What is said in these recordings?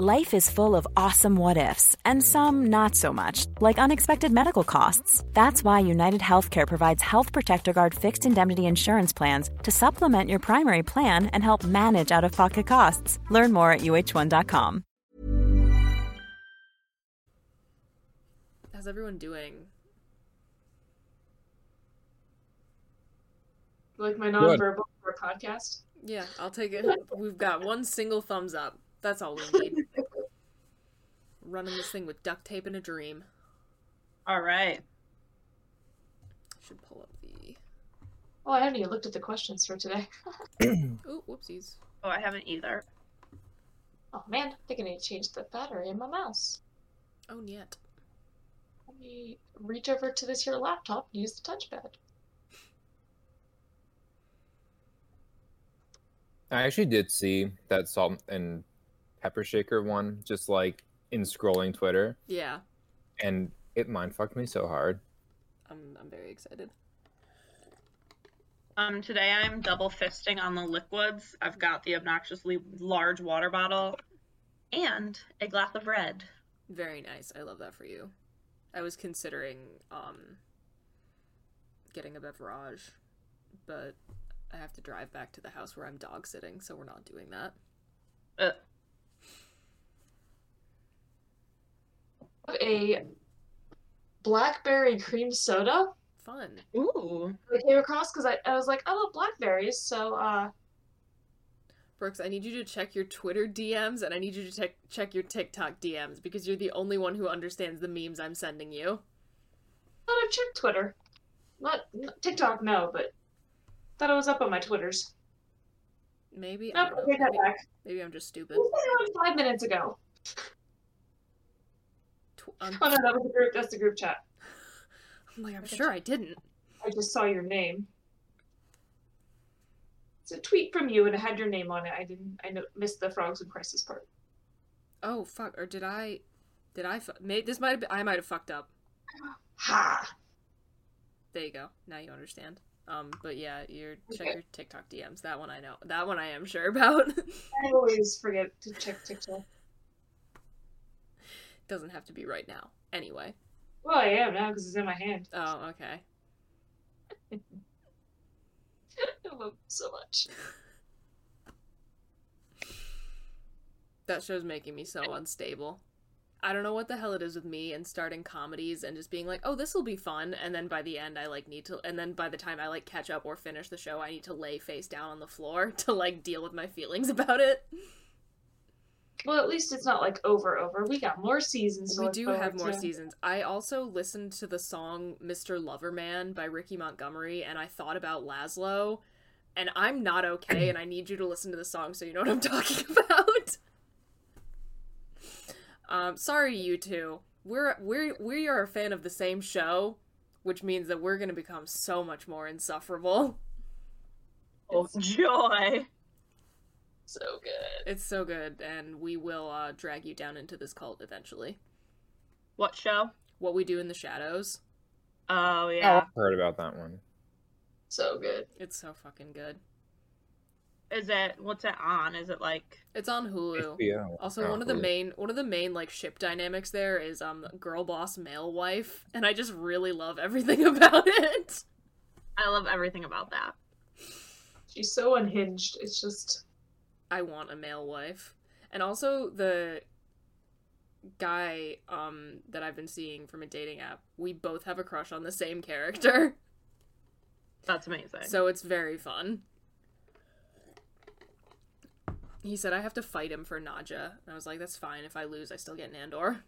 Life is full of awesome what ifs, and some not so much, like unexpected medical costs. That's why United Healthcare provides Health Protector Guard fixed indemnity insurance plans to supplement your primary plan and help manage out of pocket costs. Learn more at uh1.com. How's everyone doing? Like my nonverbal for a podcast. Yeah, I'll take it. We've got one single thumbs up. That's all we need. Running this thing with duct tape and a dream. All right. Should pull up the. Oh, I haven't even looked at the questions for today. Oh, whoopsies. Oh, I haven't either. Oh man, I think I need to change the battery in my mouse. Oh, yet. Let me reach over to this here laptop and use the touchpad. I actually did see that salt and pepper shaker one just like in scrolling Twitter, Yeah, and it mind fucked me so hard. I'm I'm very excited. Um, today I'm double fisting on the liquids. I've got the obnoxiously large water bottle and a glass of red. Very nice. I love that for you. I was considering um getting a beverage, but I have to drive back to the house where I'm dog sitting, so we're not doing that. Uh, A blackberry cream soda Fun. ooh. I came across because I, I was like, I love blackberries, so uh Brookes, I need you to check your Twitter DMs and I need you to check check your TikTok DMs because you're the only one who understands the memes I'm sending you. thought I've checked Twitter. Not, not TikTok, no, but thought it was up on my Twitters. Maybe I Nope, don't I know. take that Maybe, back. maybe I'm just stupid. Who said it was five minutes ago? Um, Oh no, that was the group. That's the group chat. I'm like, I'm sure I didn't. I just saw your name. It's a tweet from you, and it had your name on it. I didn't. I missed the frogs and crisis part. Oh fuck! Or did I? Did I? Fu- may- this might have. Been, I might have fucked up. Ha! There you go. Now you understand. Um, but yeah, your check Okay. your TikTok DMs. That one I know. That one I am sure about. I always forget to check TikTok. Doesn't have to be right now. Anyway. Well, I am now because it's in my hand. Oh, okay. I love so much. That show's making me so unstable. I don't know what the hell it is with me and starting comedies and just being like, "Oh, this will be fun," and then by the end I like need to and then by the time I like catch up or finish the show, I need to lay face down on the floor to like deal with my feelings about it. Well, at least it's not like over over. We got more seasons. We do have more to. seasons. I also listened to the song Mr. Loverman by Ricky Montgomery and I thought about Laszlo and I'm not okay and I need you to listen to the song so you know what I'm talking about. um sorry you two. We're we're we are a fan of the same show, which means that we're going to become so much more insufferable. Oh, joy. So good. It's so good and we will uh drag you down into this cult eventually. What show? What we do in the shadows. Oh, Oh, yeah. I've heard about that one. So good. It's so fucking good. Is it, what's it on? Is it like, It's on Hulu. HBO. Also, Oh, one of the Hulu. main one of the main like ship dynamics there is um girl boss male wife, and I just really love everything about it. I love everything about that. She's so unhinged. It's just I want a male wife, and also the guy um that I've been seeing from a dating app. We both have a crush on the same character, That's amazing. so it's very fun. He said I have to fight him for Nadja, and I was like, "That's fine. If I lose, I still get Nandor."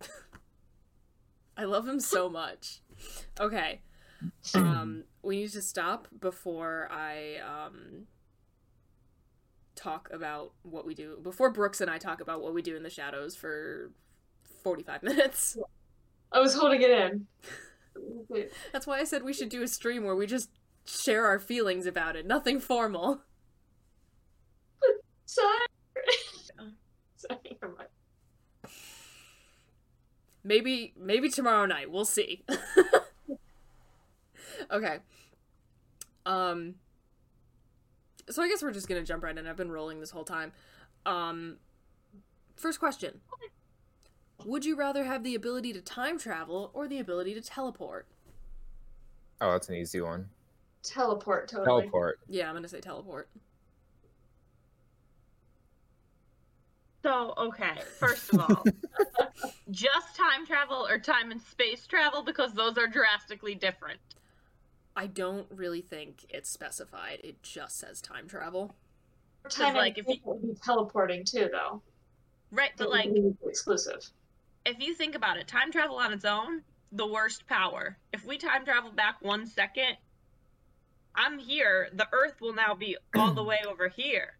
I love him so much. Okay. Um we need to stop before I um talk about what we do before Brookes and I talk about what we do in the shadows for 45 minutes. I was holding it in. That's why I said we should do a stream where we just share our feelings about it. Nothing formal. Sorry. Sorry. Maybe maybe tomorrow night. We'll see. okay. Um so I guess we're just going to jump right in. I've been rolling this whole time. Um first question. Would you rather have the ability to time travel or the ability to teleport? Oh, that's an easy one. Teleport, totally. Teleport. Yeah, I'm going to say teleport. So, okay, first of all, just time travel or time and space travel because those are drastically different. I don't really think it's specified. It just says time travel. Time like, if you- would be teleporting too, though. Right, but It like exclusive. if you think about it, time travel on its own, the worst power. If we time travel back one second, I'm here. The Earth will now be all the way over here.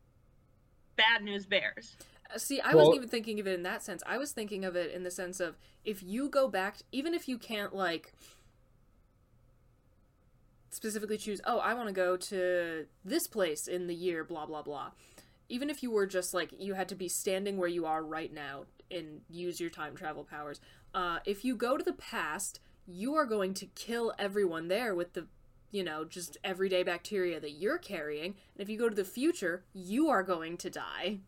Bad news bears. Uh, See, I Well- wasn't even thinking of it in that sense. I was thinking of it in the sense of if you go back, even if you can't like specifically choose, oh, I want to go to this place in the year, blah blah blah. Even if you were just like you had to be standing where you are right now and use your time travel powers. Uh, if you go to the past, you are going to kill everyone there with the you know, just everyday bacteria that you're carrying. And if you go to the future, you are going to die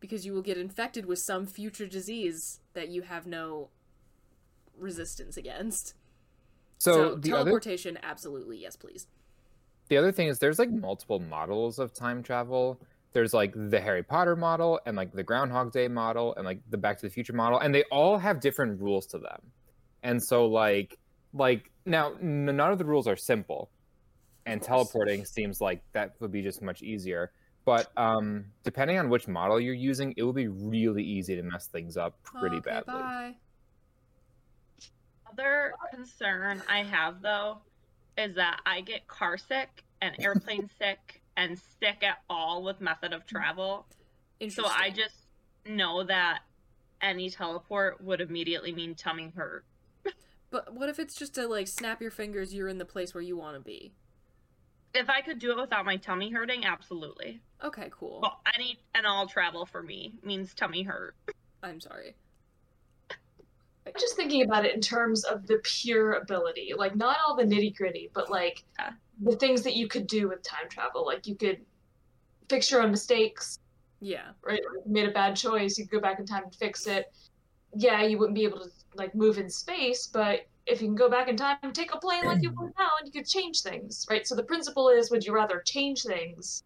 because you will get infected with some future disease that you have no resistance against. So, the other teleportation, absolutely, yes, please. the other thing is there's like multiple models of time travel. There's like the Harry Potter model and like the Groundhog Day model and like the Back to the Future model, and they all have different rules to them. And so like like now none of the rules are simple, and teleporting seems like that would be just much easier. But um, depending on which model you're using, it will be really easy to mess things up pretty Okay, badly. Bye. Other concern I have though is that I get car sick and airplane sick and sick at all with method of travel. So I just know that any teleport would immediately mean tummy hurt. But what if it's just to like snap your fingers? You're in the place where you want to be. If I could do it without my tummy hurting, absolutely. Okay, cool. Well, any and all travel for me means tummy hurt. I'm sorry. I'm just thinking about it in terms of the pure ability, like not all the nitty gritty, but like Yeah. the things that you could do with time travel. Like you could fix your own mistakes, Yeah. right? Like, you made a bad choice, you could go back in time and fix it. Yeah, you wouldn't be able to like move in space, but if you can go back in time and take a plane like you would now, and you could change things, right? So the principle is, would you rather change things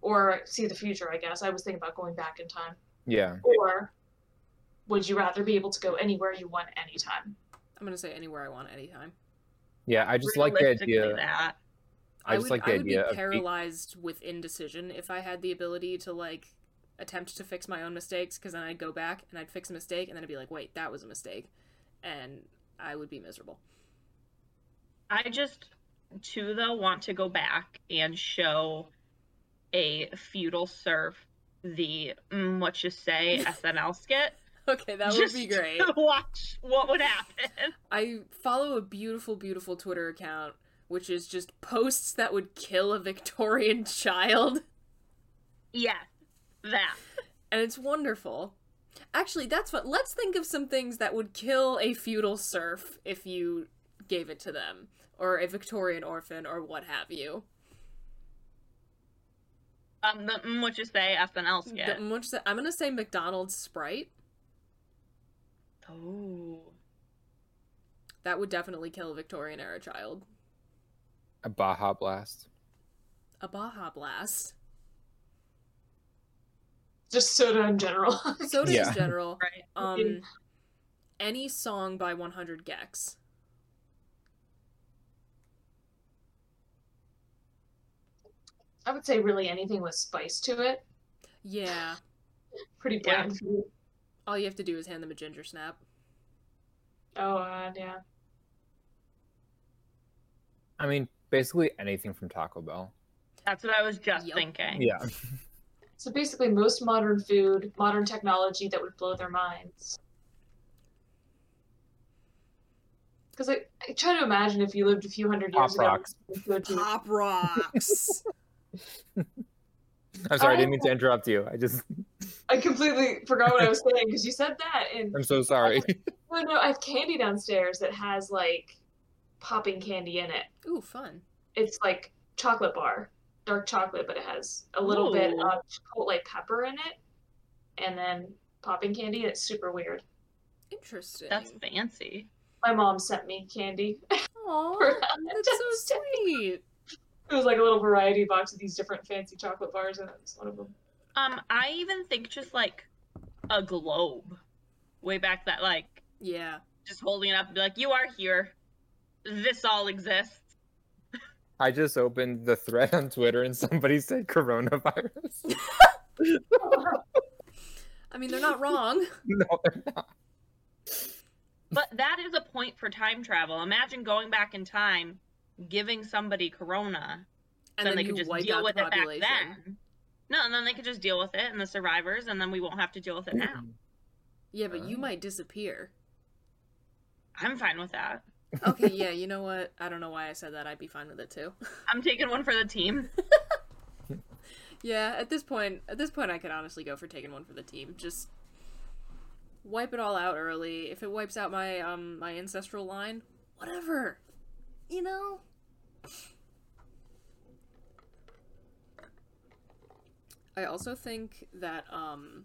or see the future? I guess I was thinking about going back in time, Yeah. or would you rather be able to go anywhere you want anytime? I'm gonna say anywhere I want anytime. Yeah, I just like the idea. that. I just would, like the I would idea be of be- paralyzed with indecision if I had the ability to like attempt to fix my own mistakes because then I'd go back and I'd fix a mistake and then I'd be like, wait, that was a mistake, and I would be miserable. I just too though want to go back and show a feudal serf the mm, what you say SNL skit. Okay, that would be great. watch what would happen. I follow a beautiful, beautiful Twitter account which is just posts that would kill a Victorian child. Yeah, that. and it's wonderful. Actually, that's what. Let's think of some things that would kill a feudal serf if you gave it to them, or a Victorian orphan, or what have you. Um, the mm, what you say SNL skit. The- which I'm gonna say McDonald's Sprite. Oh. That would definitely kill a Victorian era child. A Baja Blast. A Baja Blast. Just soda in general. Soda Yeah. in general. Right. Um, any song by 100 gecs. I would say really anything with spice to it. Yeah. Pretty Yeah. bland food. All you have to do is hand them a ginger snap. Oh, uh, yeah. I mean, basically anything from Taco Bell. That's what I was just Yup. thinking. Yeah. So basically, most modern food, modern technology that would blow their minds. Because I, I try to imagine if you lived a few hundred years Pop ago, rocks. you would Pop rocks. I'm sorry, I I- didn't mean to interrupt you. I just, I completely forgot what I was saying because you said that, and I'm so sorry. oh no, I have candy downstairs that has like popping candy in it. Ooh, fun. It's like chocolate bar, dark chocolate, but it has a little bit of chipotle pepper in it, and then popping candy. It's super weird. Interesting. That's fancy. My mom sent me candy. Aw, for that's so sweet. It was like a little variety box of these different fancy chocolate bars, and that was one of them. Um, I even think just like a globe. Way back that like Yeah. just holding it up and be like, You are here. This all exists. I just opened the thread on Twitter and somebody said coronavirus. I mean, they're not wrong. no, they're not. But that is a point for time travel. Imagine going back in time, giving somebody corona, And then, then, they could just deal with the it back then. No, and then they could just deal with it and the survivors, and then we won't have to deal with it now. Yeah, but you Oh. might disappear. I'm fine with that. Okay, yeah, you know what? I don't know why I said that. I'd be fine with it too. I'm taking one for the team. yeah, at this point, at this point, I could honestly go for taking one for the team. Just wipe it all out early. If it wipes out my um my ancestral line, whatever. You know. I also think that um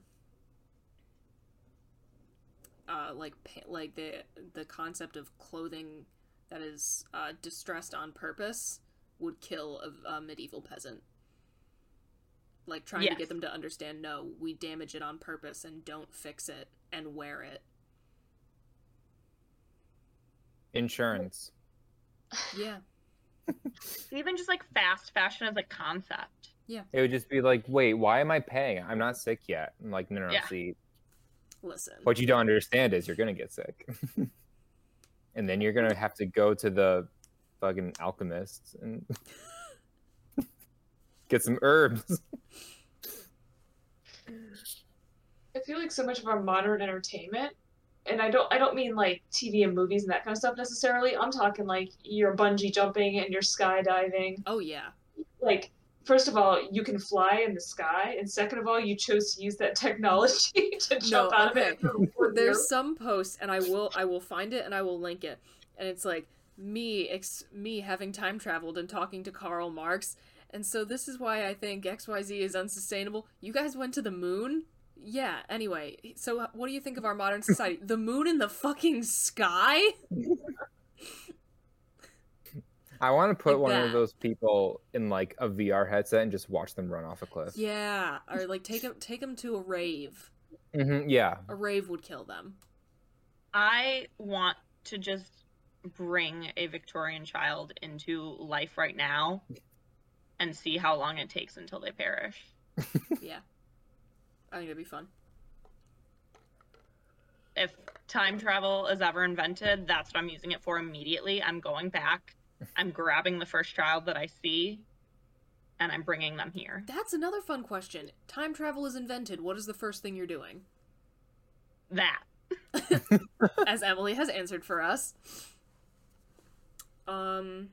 uh like like the the concept of clothing that is uh distressed on purpose would kill a, a medieval peasant. Like trying to get them to understand no, we damage it on purpose and don't fix it and wear it. Insurance. Yeah. Even just like fast fashion as a concept. It would just be like, wait, why am I paying? I'm not sick yet. I'm like, no, no, no. Yeah. See, Listen. what you don't understand is you're gonna get sick, and then you're gonna have to go to the fucking alchemist and get some herbs. I feel like so much of our modern entertainment, and I don't I don't mean like TV and movies and that kind of stuff necessarily. I'm talking like your bungee jumping and your skydiving. Oh yeah. Like first of all, you can fly in the sky, and second of all, you chose to use that technology to jump out okay. of it. There's some posts, and I will I will find it and I will link it. And it's like me ex- me having time traveled and talking to Karl Marx. And so this is why I think XYZ is unsustainable. You guys went to the moon? Yeah, anyway. So what do you think of our modern society? the moon in the fucking sky? I want to put Like one that. of those people in like a VR headset and just watch them run off a cliff. Yeah, or like take them take them to a rave. hmm yeah. A rave would kill them. I want to just bring a Victorian child into life right now and see how long it takes until they perish. Yeah. I think it'd be fun. If time travel is ever invented, that's what I'm using it for immediately. I'm going back. I'm grabbing the first child that I see and I'm bringing them here. That's another fun question. Time travel is invented. What is the first thing you're doing? That. As Emily has answered for us. Um,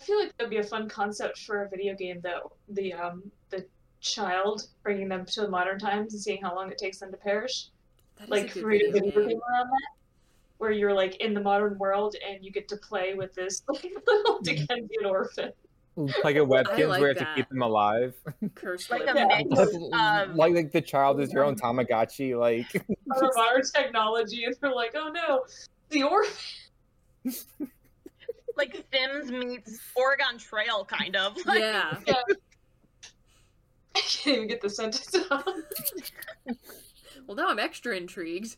I feel like that'd be a fun concept for a video game though. The um the child bringing them to the modern times and seeing how long it takes them to perish. that is like a good create a video video game. game around that. Where you're like in the modern world and you get to play with this like little mm. Dickensian orphan. Like a Webkinz like where you have that. to keep them alive. Cursed Like a Yeah. mix of um, like like the child is your own Tamagotchi. Like Under modern technology and they're like, oh no, the orphan like Sims meets Oregon Trail kind of. Like, Yeah. I can't even get the sentence out. Well, now I'm extra intrigued.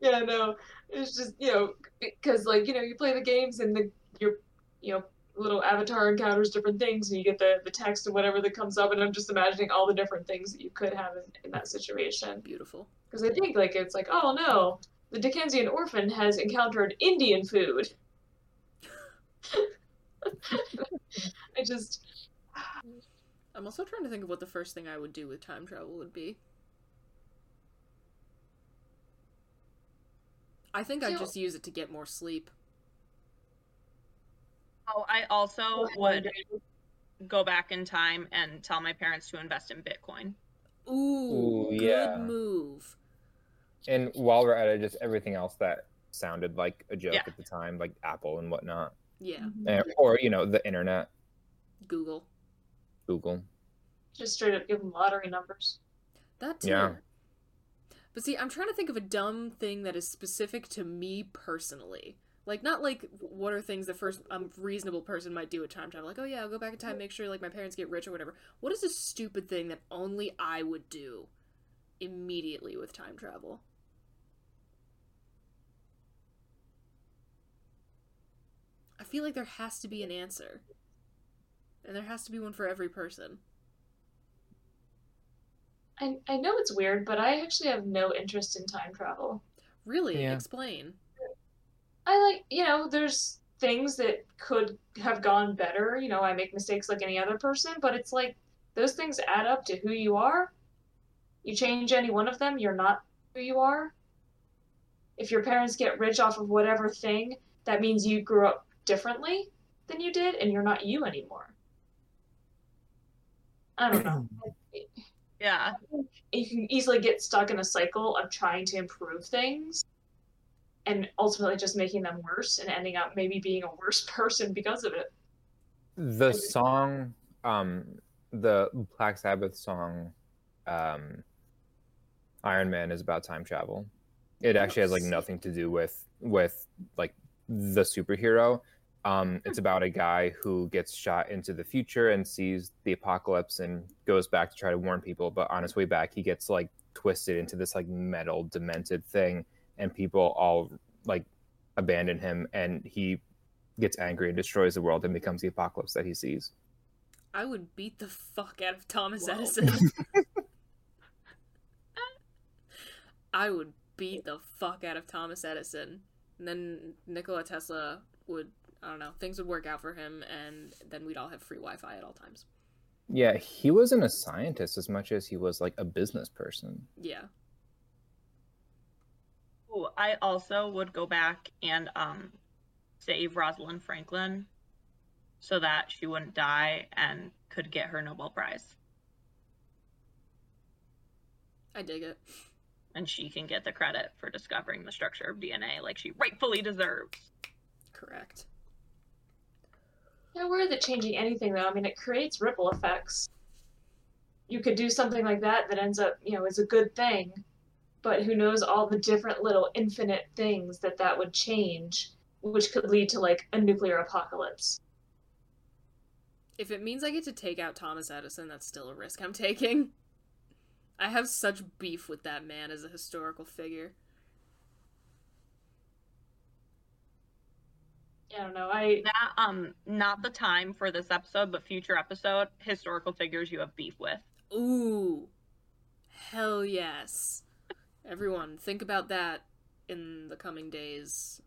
yeah, no. It's just, you know, because like, you know, you play the games and the your you know, little avatar encounters different things and you get the, the text and whatever that comes up and I'm just imagining all the different things that you could have in, in that situation. Beautiful. Because I think like it's like, oh no, the Dickensian orphan has encountered Indian food. I just I'm also trying to think of what the first thing I would do with time travel would be. I think I'd just use it to get more sleep. Oh, I also would go back in time and tell my parents to invest in Bitcoin. Ooh, Ooh, good yeah. move. And while we're at it, just everything else that sounded like a joke Yeah. at the time, like Apple and whatnot, Yeah, Eh, or you know, the internet, Google. Google. just straight up give them lottery numbers. That too. Yeah. But see, I'm trying to think of a dumb thing that is specific to me personally. Like not like what are things the first um, reasonable person might do at time travel. Like, oh yeah, I'll go back in time, make sure like my parents get rich or whatever. What is a stupid thing that only I would do immediately with time travel? I feel like there has to be an answer. And there has to be one for every person. I I know it's weird, but I actually have no interest in time travel. Really, Yeah. explain. I like, you know, there's things that could have gone better. You know, I make mistakes like any other person, but it's like those things add up to who you are. You change any one of them, you're not who you are. If your parents get rich off of whatever thing, that means you grew up differently than you did and you're not you anymore. I don't know. Yeah. you can easily get stuck in a cycle of trying to improve things and ultimately just making them worse and ending up maybe being a worse person because of it. The song, um, the Black Sabbath song, um, Iron Man is about time travel. It actually has like nothing to do with with like the superhero. Um, it's about a guy who gets shot into the future and sees the apocalypse and goes back to try to warn people. But on his way back, he gets like twisted into this like metal demented thing, and people all like abandon him, and he gets angry and destroys the world and becomes the apocalypse that he sees. I would beat the fuck out of Thomas Whoa. Edison. I would beat the fuck out of Thomas Edison. And then Nikola Tesla would, I don't know, things would work out for him, and then we'd all have free Wi Fi at all times. Yeah, he wasn't a scientist as much as he was like a business person. Yeah. Ooh, I also would go back and um save Rosalind Franklin so that she wouldn't die and could get her Nobel Prize. I dig it. And she can get the credit for discovering the structure of DNA like she rightfully deserves. Correct. Yeah, worried that changing anything though, I mean it creates ripple effects. You could do something like that that ends up, you know, is a good thing, but who knows all the different little infinite things that that would change, which could lead to like a nuclear apocalypse. If it means I get to take out Thomas Edison, that's still a risk I'm taking. I have such beef with that man as a historical figure. I don't know. I That um not the time for this episode, but future episode, historical figures you have beef with. Ooh. Hell yes. Everyone, think about that in the coming days.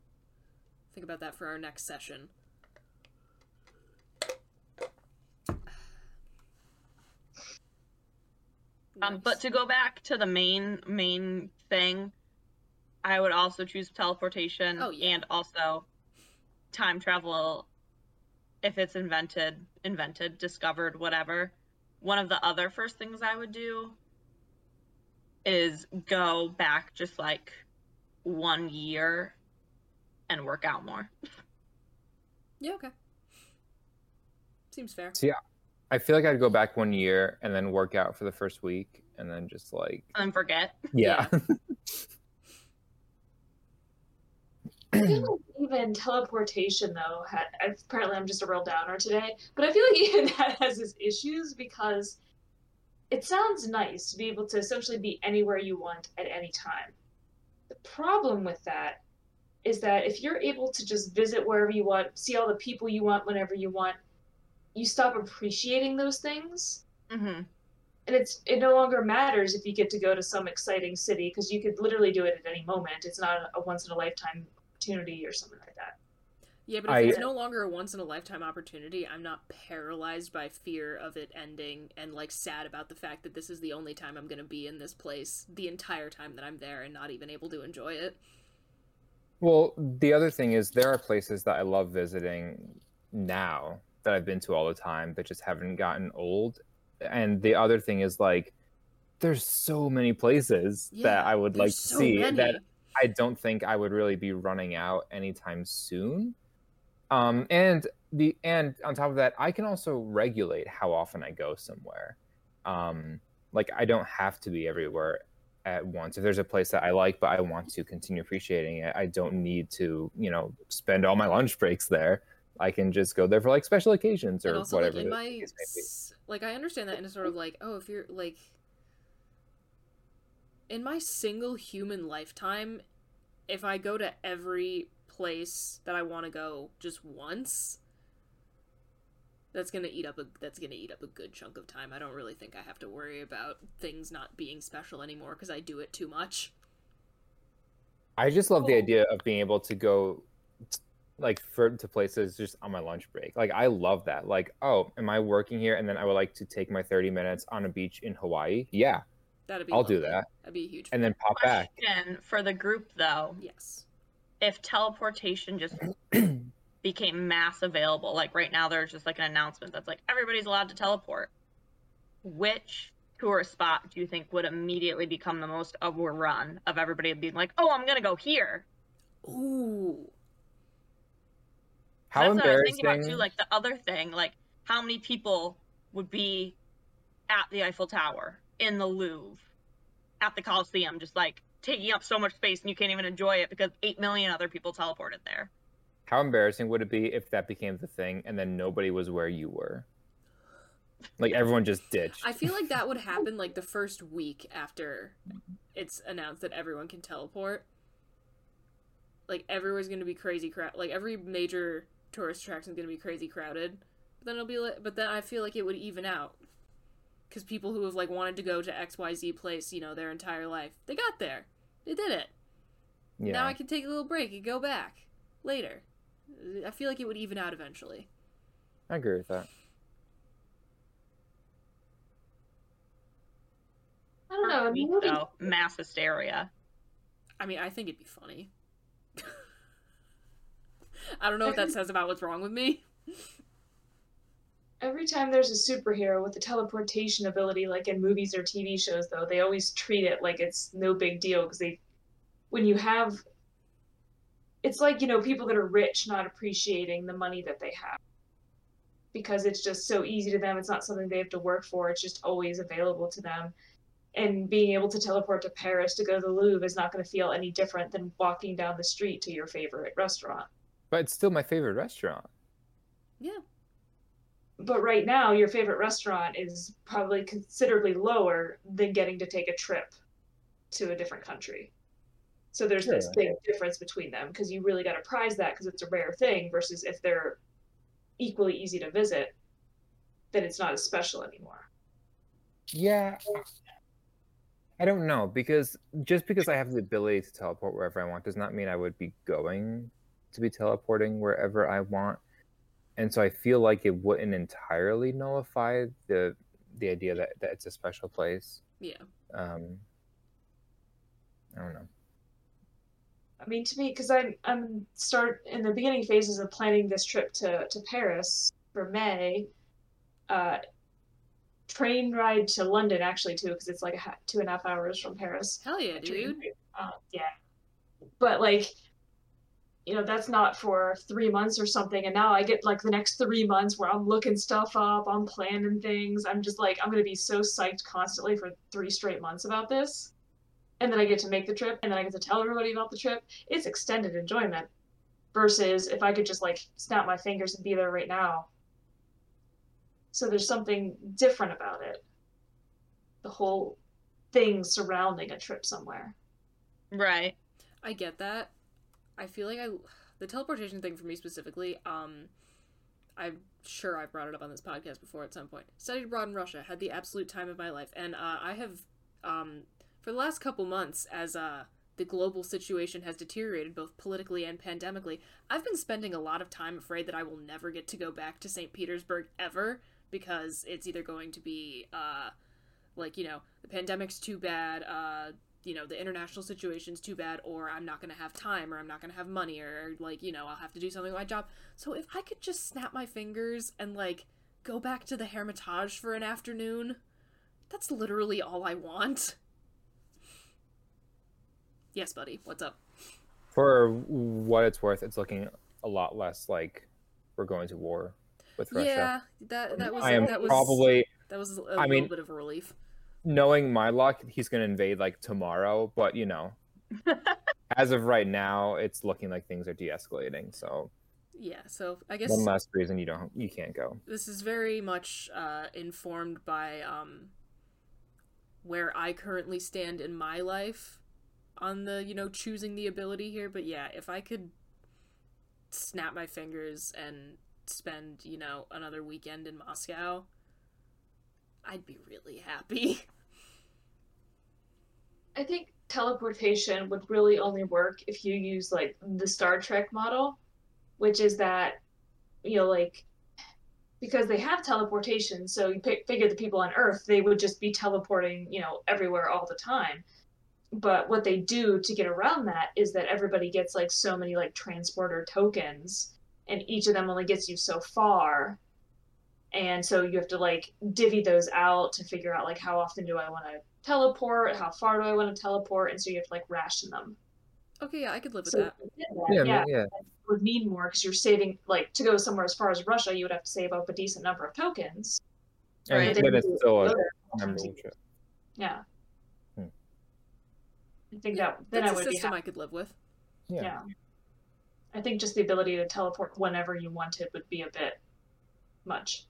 Think about that for our next session. Um, but to go back to the main main thing, I would also choose teleportation Oh, yeah. and also time travel if it's invented, invented, discovered, whatever. One of the other first things I would do is go back just like one year and work out more. Yeah, okay. Seems fair. Yeah, I feel like I'd go back one year and then work out for the first week and then just like And then forget. yeah. I feel like even teleportation though had apparently I'm just a real downer today, but I feel like even that has its issues because it sounds nice to be able to essentially be anywhere you want at any time. The problem with that is that if you're able to just visit wherever you want, see all the people you want whenever you want, you stop appreciating those things hmm and it's it no longer matters if you get to go to some exciting city because you could literally do it at any moment. It's not a once in a lifetime opportunity or something like that. Yeah, but if I- it's no longer a once in a lifetime opportunity, I'm not paralyzed by fear of it ending and like sad about the fact that this is the only time I'm going to be in this place the entire time that I'm there and not even able to enjoy it. Well, the other thing is there are places that I love visiting now that I've been to all the time that just haven't gotten old. And the other thing is like there's so many places that I would like to so see many. that I don't think I would really be running out anytime soon. Um, and the and on top of that, I can also regulate how often I go somewhere. Um, like I don't have to be everywhere at once. If there's a place that I like, but I want to continue appreciating it, I don't need to, you know, spend all my lunch breaks there. I can just go there for like special occasions or also whatever. like in my case may be. s- like I understand that in a sort of like oh if you're like in my single human lifetime if I go to every place that I want to go just once that's going to eat up a that's going to eat up a good chunk of time. I don't really think I have to worry about things not being special anymore cuz I do it too much. I just love the idea of being able to go like for to places just on my lunch break. Like I love that. Like, oh, am I working here and then I would like to take my 30 minutes on a beach in Hawaii? Yeah. That'd be I'll do that. That'd be a huge And then pop back. Question for the group though: yes. if teleportation just became mass available, like right now, there's just like an announcement that's like everybody's allowed to teleport. Which tourist spot do you think would immediately become the most overrun of everybody being like, "Oh, I'm gonna go here"? Ooh. How That's what I was thinking embarrassing. about too. Like the other thing, like how many people would be at the Eiffel Tower, in the Louvre, at the Coliseum, just like taking up so much space and you can't even enjoy it because eight million other people teleported there. How embarrassing would it be if that became the thing and then nobody was where you were? Like everyone just ditched. I feel like that would happen like the first week after it's announced that everyone can teleport. Like everyone's gonna be crazy crowd. Like every major tourist attraction is gonna be crazy crowded. But then it'll be like, but then I feel like it would even out. Because people who have like wanted to go to X Y Z place, you know, their entire life, they got there, they did it. yeah. Now I can take a little break and go back later. I feel like it would even out eventually. I agree with that. I don't know. I mean, Week, maybe- mass hysteria. I mean, I think it'd be funny. I don't know what that says about what's wrong with me. Every time there's a superhero with a teleportation ability, like in movies or TV shows, though, they always treat it like it's no big deal because they, when you have, it's like, you know, people that are rich not appreciating the money that they have because it's just so easy to them. It's not something they have to work for, it's just always available to them. And being able to teleport to Paris to go to the Louvre is not going to feel any different than walking down the street to your favorite restaurant. But it's still my favorite restaurant. Yeah. But right now your favorite restaurant is probably considerably lower than getting to take a trip to a different country so there's this Sure. big difference between them because you really got to prize that because it's a rare thing versus if they're equally easy to visit then it's not as special anymore Yeah. I don't know because just because I have the ability to teleport wherever I want does not mean I would be going to be teleporting wherever I want. And so I feel like it wouldn't entirely nullify the the idea that, that it's a special place. Yeah. Um I don't know. i mean to me because i'm i'm start in the beginning phases of planning this trip to to paris for may uh train ride to london actually too because it's like a two and a half hours from paris Hell yeah, dude. Uh, yeah. But like, you know, that's not for three months or something. And now I get like the next three months where I'm looking stuff up, I'm planning things. I'm just like, I'm gonna be so psyched constantly for three straight months about this. And then I get to make the trip and then I get to tell everybody about the trip. It's extended enjoyment. Versus if I could just like snap my fingers and be there right now. So there's something different about it. The whole thing surrounding a trip somewhere. Right. I get that. I feel like I the teleportation thing for me specifically, um I'm sure I brought it up on this podcast before at some point. Studied abroad in Russia, had the absolute time of my life, and uh, I have um for the last couple months as uh the global situation has deteriorated both politically and pandemically. I've been spending a lot of time afraid that I will never get to go back to St. Petersburg ever because it's either going to be uh like, you know, the pandemic's too bad, uh you know, the international situation's too bad or I'm not going to have time or I'm not going to have money or like, you know, I'll have to do something with my job. So if I could just snap my fingers and like go back to the Hermitage for an afternoon, that's literally all I want. Yes, buddy. What's up? For what it's worth, it's looking a lot less like we're going to war with Russia. Yeah, that that was I am that was probably that was a I little mean- bit of a relief. Knowing my luck, he's going to invade like tomorrow. But you know, as of right now, it's looking like things are de-escalating. So Yeah, so I guess one last reason you don't you can't go. this is very much uh, informed by um, where I currently stand in my life on the you know choosing the ability here. But yeah, if I could snap my fingers and spend you know another weekend in Moscow, I'd be really happy. I think teleportation would really only work if you use like the Star Trek model, which is that, you know, like because they have teleportation, so you figure the people on Earth they would just be teleporting, you know, everywhere all the time. But what they do to get around that is that everybody gets like so many like transporter tokens, and each of them only gets you so far. And so you have to like divvy those out to figure out like how often do I want to teleport, how far do I want to teleport, and so you have to like ration them. Okay, yeah, I could live with So that. if you did that, Yeah, yeah, yeah. it would mean more because you're saving like to go somewhere as far as Russia, you would have to save up a decent number of tokens. And Right. then it's still a Other memorable trip. Yeah. Hmm. I think Yeah, that then that's I a would be a system happy. I could live with. Yeah. Yeah. I think just the ability to teleport whenever you wanted would be a bit much.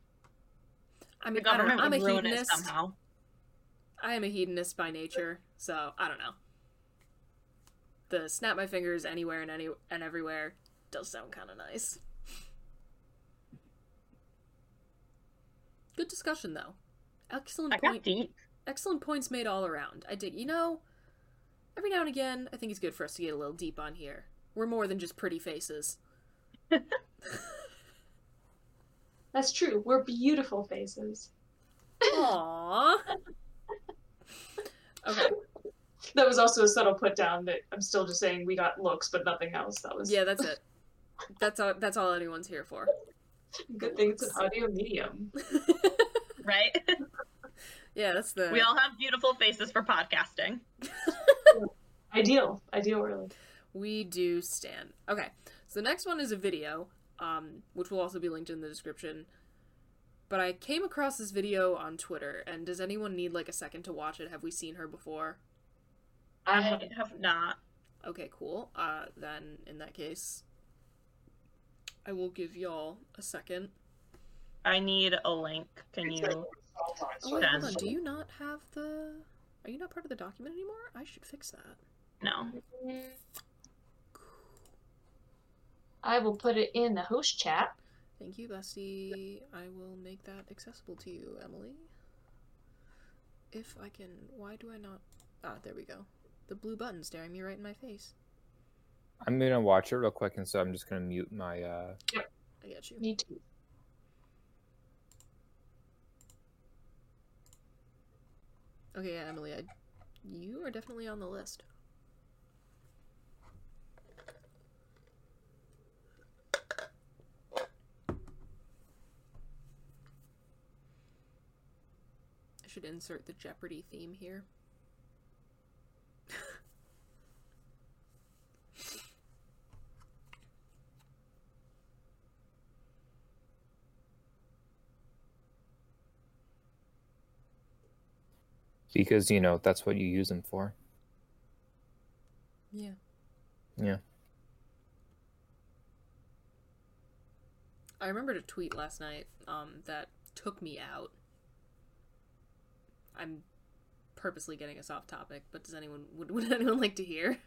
I The mean, I don't know. government I'm a would ruin it somehow. I am a hedonist by nature, so I don't know. The snap my fingers anywhere and any and everywhere does sound kind of nice. Good discussion though. Excellent I got point. deep. Excellent points made all around. I dig. You know, every now and again, I think it's good for us to get a little deep on here. We're more than just pretty faces. That's true. We're beautiful faces. Aww. Okay. That was also a subtle put down that I'm still just saying we got looks but nothing else. That was Yeah, that's it. That's all. That's all anyone's here for. good thing it's an audio medium. Right? yeah, that's the. we all have beautiful faces for podcasting. Ideal. Ideal really. We do stand. Okay, so the next one is a video, um, which will also be linked in the description. But I came across this video on Twitter, and does anyone need like a second to watch it? Have we seen her before? I I have have not. Okay, cool. Uh, then in that case, I will give y'all a second. I need a link. Can you? Oh wait, hold on. Do you not have the? Are you not part of the document anymore? I should fix that. No. I will put it in the host chat. Thank you, Bestie. I will make that accessible to you, Emily. If I can. Why do I not? Ah, there we go. The blue button staring me right in my face. I'm gonna watch it real quick, and so I'm just gonna mute my. uh I get you. Me too. Okay, yeah, Emily, I, you are definitely on the list. Should insert the Jeopardy theme here. because you know that's what you use them for. Yeah. Yeah. I remembered a tweet last night um, that took me out. I'm purposely getting us off topic, but does anyone would, would anyone like to hear?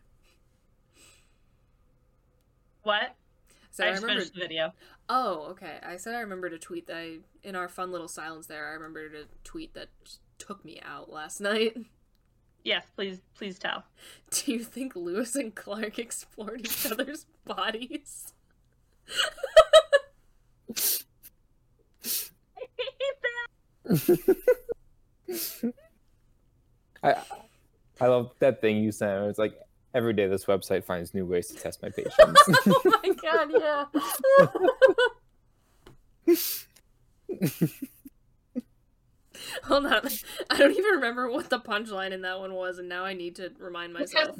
What? So I just finished the video. Oh, okay. I said I remembered a tweet that I, in our fun little silence there, I remembered a tweet that took me out last night. Yes, please, please tell. Do you think Lewis and Clark explored each other's bodies? I hate that. I I love that thing you sent. It's like every day this website finds new ways to test my patience. oh my god, yeah. Hold on. I don't even remember what the punchline in that one was, and now I need to remind myself.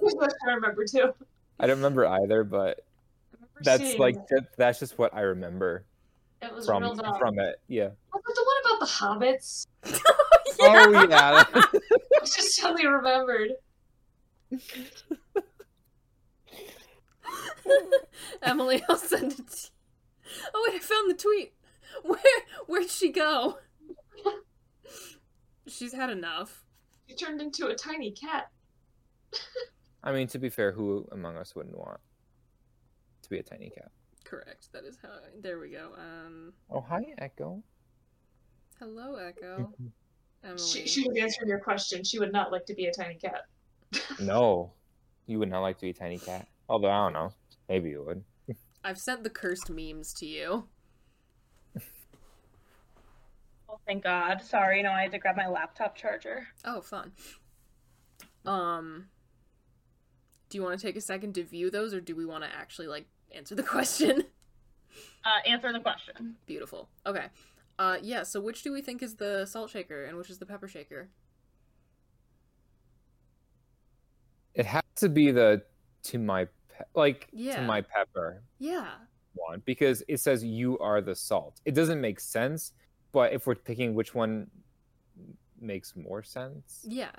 I remember too. I don't remember either, but remember that's like that- that's just what I remember it was from from it. Yeah. Was it the one about the hobbits? Oh yeah. I just suddenly remembered. Emily, I'll send it to you. Oh wait, I found the tweet. Where where'd she go? She's had enough. She turned into a tiny cat. I mean, to be fair, who among us wouldn't want to be a tiny cat? Correct. That is how. There we go. Um. Oh hi, Echo. Hello, Echo. Emily. She, she would answer your question. She would not like to be a tiny cat. No, you would not like to be a tiny cat. Although I don't know, maybe you would. I've sent the cursed memes to you. Oh, thank God. Sorry, no, I had to grab my laptop charger. Oh, fun. Um. Do you want to take a second to view those, or do we want to actually like answer the question? Uh, answer the question. Beautiful. Okay. Uh, yeah. So, which do we think is the salt shaker, and which is the pepper shaker? It has to be the to my pe- like Yeah. to my pepper Yeah. one because it says you are the salt. It doesn't make sense, but if we're picking which one makes more sense, Yeah.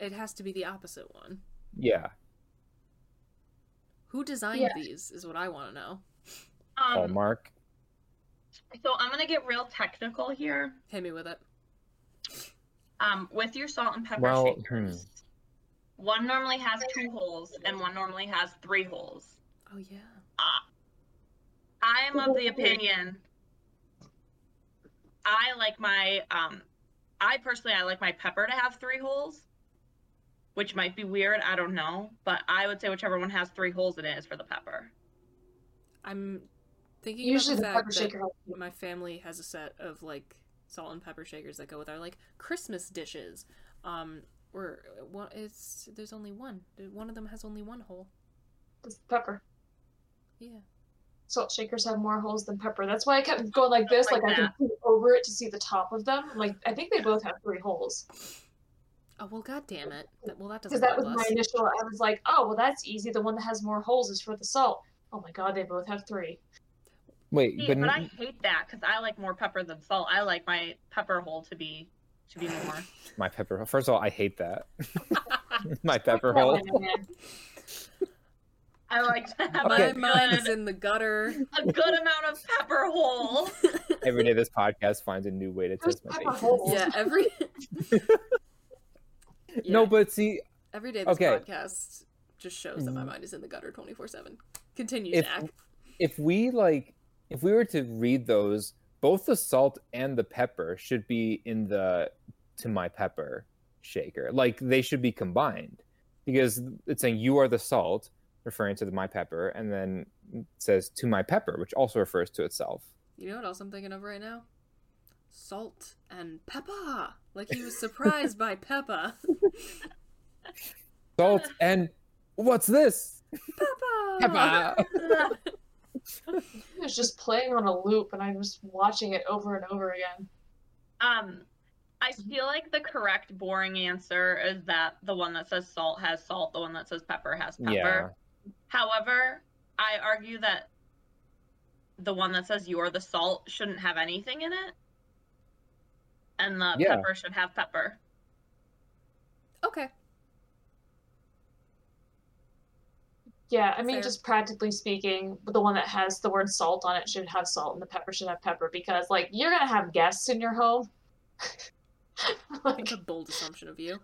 It has to be the opposite one. yeah, Who designed Yeah. these is what I want to know. Um, Hallmark. So I'm gonna get real technical here. Hit me with it. Um, with your salt and pepper Well, shakers, one normally has two holes and one normally has three holes. Oh yeah. I am of the opinion. I like my um, I personally I like my pepper to have three holes, which might be weird. I don't know, but I would say whichever one has three holes in it is for the pepper. I'm thinking Usually about the the, pepper fact shaker. that has- my family has a set of like salt and pepper shakers that go with our like Christmas dishes. Um, where one it's there's only one. One of them has only one hole. It's pepper. Yeah. Salt shakers have more holes than pepper. That's why I kept going like this, Like like, I that. could see over it to see the top of them. Like I think they both have three holes. Oh well, god damn it. Well, that Because doesn't that was help my initial. I was like, oh well, that's easy. The one that has more holes is for the salt. Oh my god, they both have three. Wait, See, but, but, n- I hate that because I like more pepper than salt. I like my pepper hole to be to be more. my pepper. First of all, I hate that. my pepper hole. I like to have My a, mind is in the gutter. a good amount of pepper hole. Every day, this podcast finds a new way to Who's test my pepper patience. hole? yeah, every No, but see, every day this Okay. podcast just shows that my Mhm. mind is in the gutter 24/7. Continue, If- Zach. if we like, if we were to read those, both the salt and the pepper should be in the to my pepper shaker. Like they should be combined because it's saying you are the salt, referring to the my pepper, and then it says to my pepper, which also refers to itself. You know what else I'm thinking of right now? Salt and pepper. Like he was surprised by Peppa. Salt and what's this? Peppa. Pepper. It was just playing on a loop, and I was watching it over and over again. Um, I feel like the correct boring answer is that the one that says salt has salt, the one that says pepper has pepper. Yeah. However, I argue that the one that says you're the salt shouldn't have anything in it. And the Yeah. pepper should have pepper. Okay. Yeah, I mean, Fair. just practically speaking, the one that has the word salt on it should have salt, and the pepper should have pepper because, like, you're gonna have guests in your home. like, That's a bold assumption of you.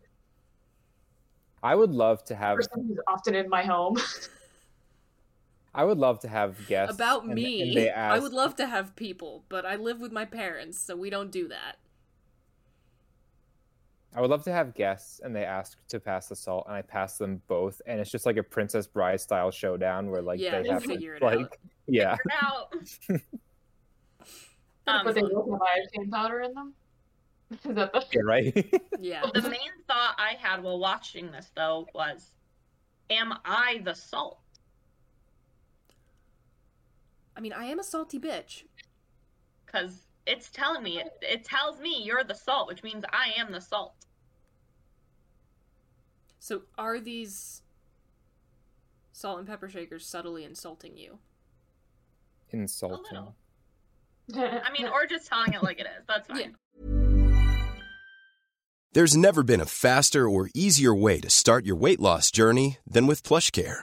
I would love to have. person who's often in my home. I would love to have guests About and- me, and they I would love to have people, but I live with my parents, so we don't do that. I would love to have guests and they ask to pass the salt and I pass them both and it's just like a Princess Bride style showdown where like Yeah, they we'll have to, figure it like out. yeah. Figure it out. Um, but they both have iodine powder in them. Is that the... yeah, right? Yeah. the main thought I had while watching this though was, am I the salt? I mean, I am a salty bitch. Because it's telling me it, it tells me you're the salt, which means I am the salt. So are these salt and pepper shakers subtly insulting you? Insulting. I mean, or just telling it like it is. That's fine. Yeah. There's never been a faster or easier way to start your weight loss journey than with PlushCare.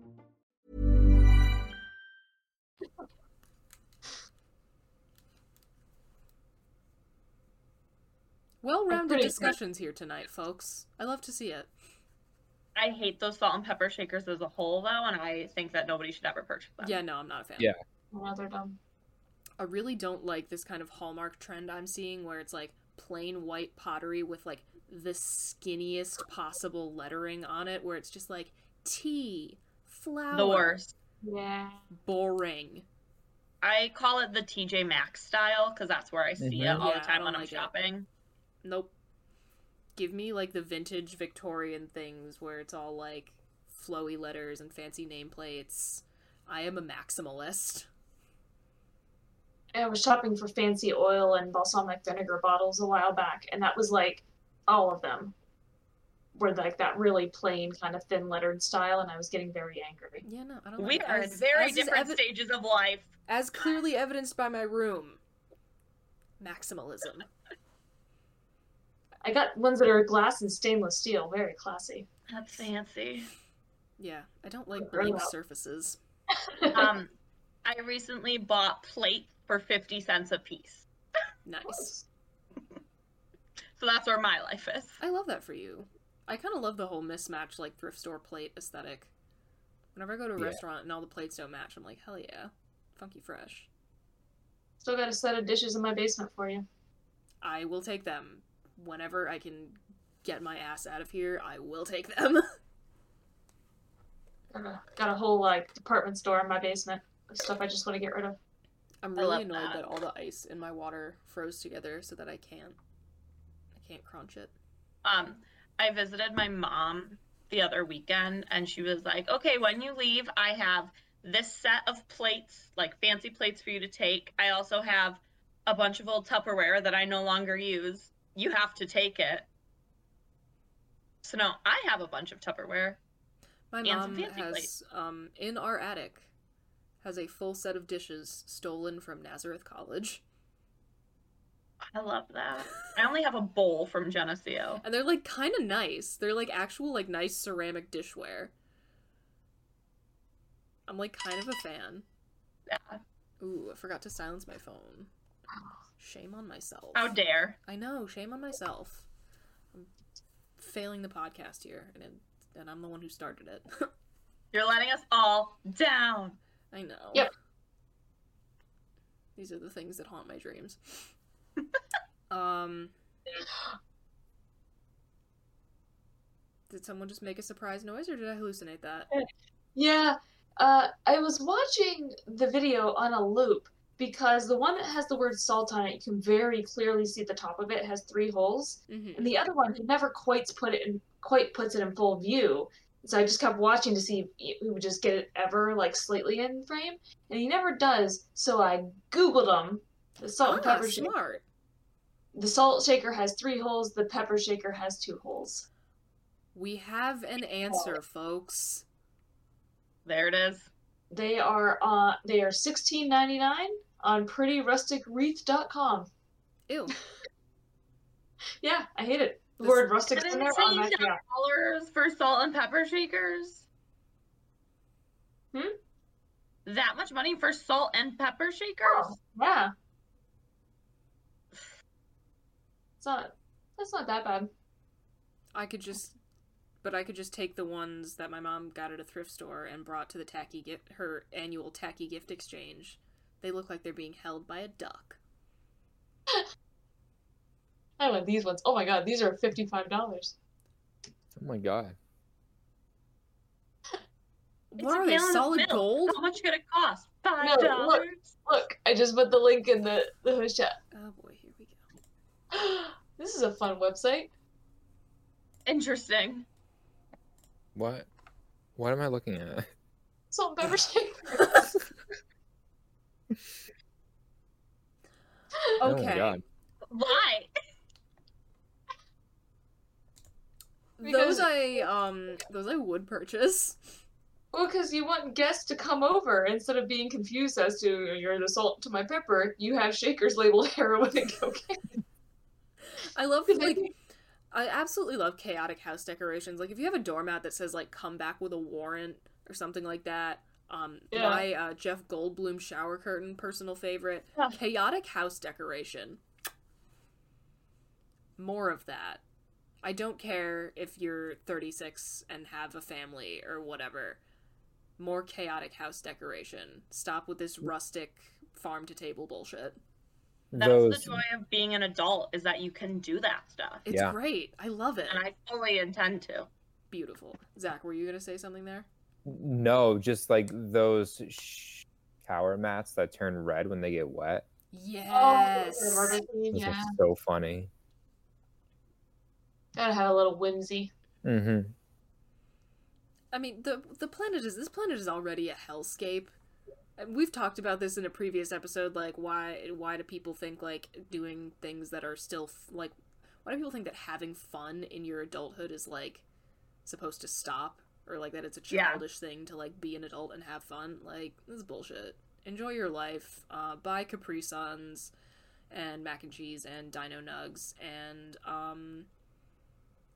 Well rounded pretty- discussions here tonight, folks. I love to see it. I hate those salt and pepper shakers as a whole, though, and I think that nobody should ever purchase them. Yeah, no, I'm not a fan. Yeah. Oh, they're dumb. I really don't like this kind of hallmark trend I'm seeing where it's like plain white pottery with like the skinniest possible lettering on it, where it's just like tea, flour. The worst. Yeah. Boring. I call it the TJ Maxx style because that's where I see it Mhm. all Yeah, the time don't when I'm like it. shopping. Nope. Give me like the vintage Victorian things where it's all like flowy letters and fancy nameplates. I am a maximalist. I was shopping for fancy oil and balsamic vinegar bottles a while back, and that was like all of them were like that really plain kind of thin lettered style, and I was getting very angry. Yeah, no, I don't We like it. are in As- very as different evi- stages of life. As clearly evidenced by my room. Maximalism. I got ones that are glass and stainless steel, very classy. That's fancy. Yeah, I don't like Grow blank surfaces. Um, I recently bought plates for 50 cents a piece. Nice. So that's where my life is. I love that for you. I kind of love the whole mismatch, like thrift store plate aesthetic. Whenever I go to a Yeah. restaurant and all the plates don't match, I'm like, hell yeah, funky fresh. Still got a set of dishes in my basement for you. I will take them whenever I can get my ass out of here. I will take them. Got a, whole like department store in my basement stuff I just want to get rid of. I'm really annoyed that. that all the ice in my water froze together so that I can't. I can't crunch it. Um, I visited my mom the other weekend and she was like, okay, when you leave, I have this set of plates, like fancy plates for you to take. I also have a bunch of old Tupperware that I no longer use. You have to take it. So no, I have a bunch of Tupperware. My mom fancy has um in our attic has a full set of dishes stolen from Nazareth College. I love that. I only have a bowl from Geneseo. And they're like kind of nice. They're like actual like nice ceramic dishware. I'm like kind of a fan. Yeah. Ooh, I forgot to silence my phone. Shame on myself. How dare. I know, shame on myself. I'm failing the podcast here, and it, and I'm the one who started it. You're letting us all down. I know. Yep. These are the things that haunt my dreams. um. Did someone just make a surprise noise, or did I hallucinate that? Yeah, uh, I was watching the video on a loop because the one that has the word salt on it, you can very clearly see the top of it has three holes, Mm-hmm. and the other one he never quite put it in quite puts it in full view. So I just kept watching to see if we would just get it ever like slightly in frame, and he never does. So I googled him. The salt and Ah, pepper shaker. smart. The salt shaker has three holes. The pepper shaker has two holes. We have an answer, folks. There it is. They are uh they are sixteen ninety nine on prettyrusticwreath.com. Ew. Yeah, I hate it. The This- word rustic's And in there. insane automatically out. dollars for salt and pepper shakers. Hmm? That much money for salt and pepper shakers? Oh, yeah. It's not. That's not that bad. I could just, but I could just take the ones that my mom got at a thrift store and brought to the tacky gift, her annual tacky gift exchange. They look like they're being held by a duck. I want these ones. Oh my god, these are fifty five dollars. Oh my god. What a are they? Solid milk. gold? How much could it cost? Five No, look. dollars. Look, I just put the link in the the host chat. Oh boy, here we go. this is a fun website. Interesting. What? What am I looking at? Salt and pepper shaker. Oh my Okay. god. Why? Those Because- I um those I would purchase. Well, because you want guests to come over instead of being confused as to you're the salt to my pepper. You have shakers labeled heroin and cocaine. I love Because like I absolutely love chaotic house decorations. Like if you have a doormat that says like "come back with a warrant" or something like that. Um, Yeah. my uh, Jeff Goldblum shower curtain, personal favorite. Yeah. Chaotic house decoration. More of that. I don't care if you're 36 and have a family or whatever. More chaotic house decoration. Stop with this rustic farm to table bullshit. That's Those the joy of being an adult is that you can do that stuff. It's Yeah. great. I love it. And I fully intend to. Beautiful. Zach, were you gonna say something there? No, just like those sh- shower mats that turn red when they get wet. Yes. Oh, Those yeah. are so funny. Gotta have a little whimsy. Mm-hmm. I mean, the the planet is this planet is already a hellscape. We've talked about this in a previous episode. Like, why why do people think like doing things that are still f- like why do people think that having fun in your adulthood is like supposed to stop or like that it's a Yeah. childish thing to like be an adult and have fun? Like, this is bullshit. Enjoy your life. Uh, buy Capri Suns and mac and cheese and Dino Nugs and um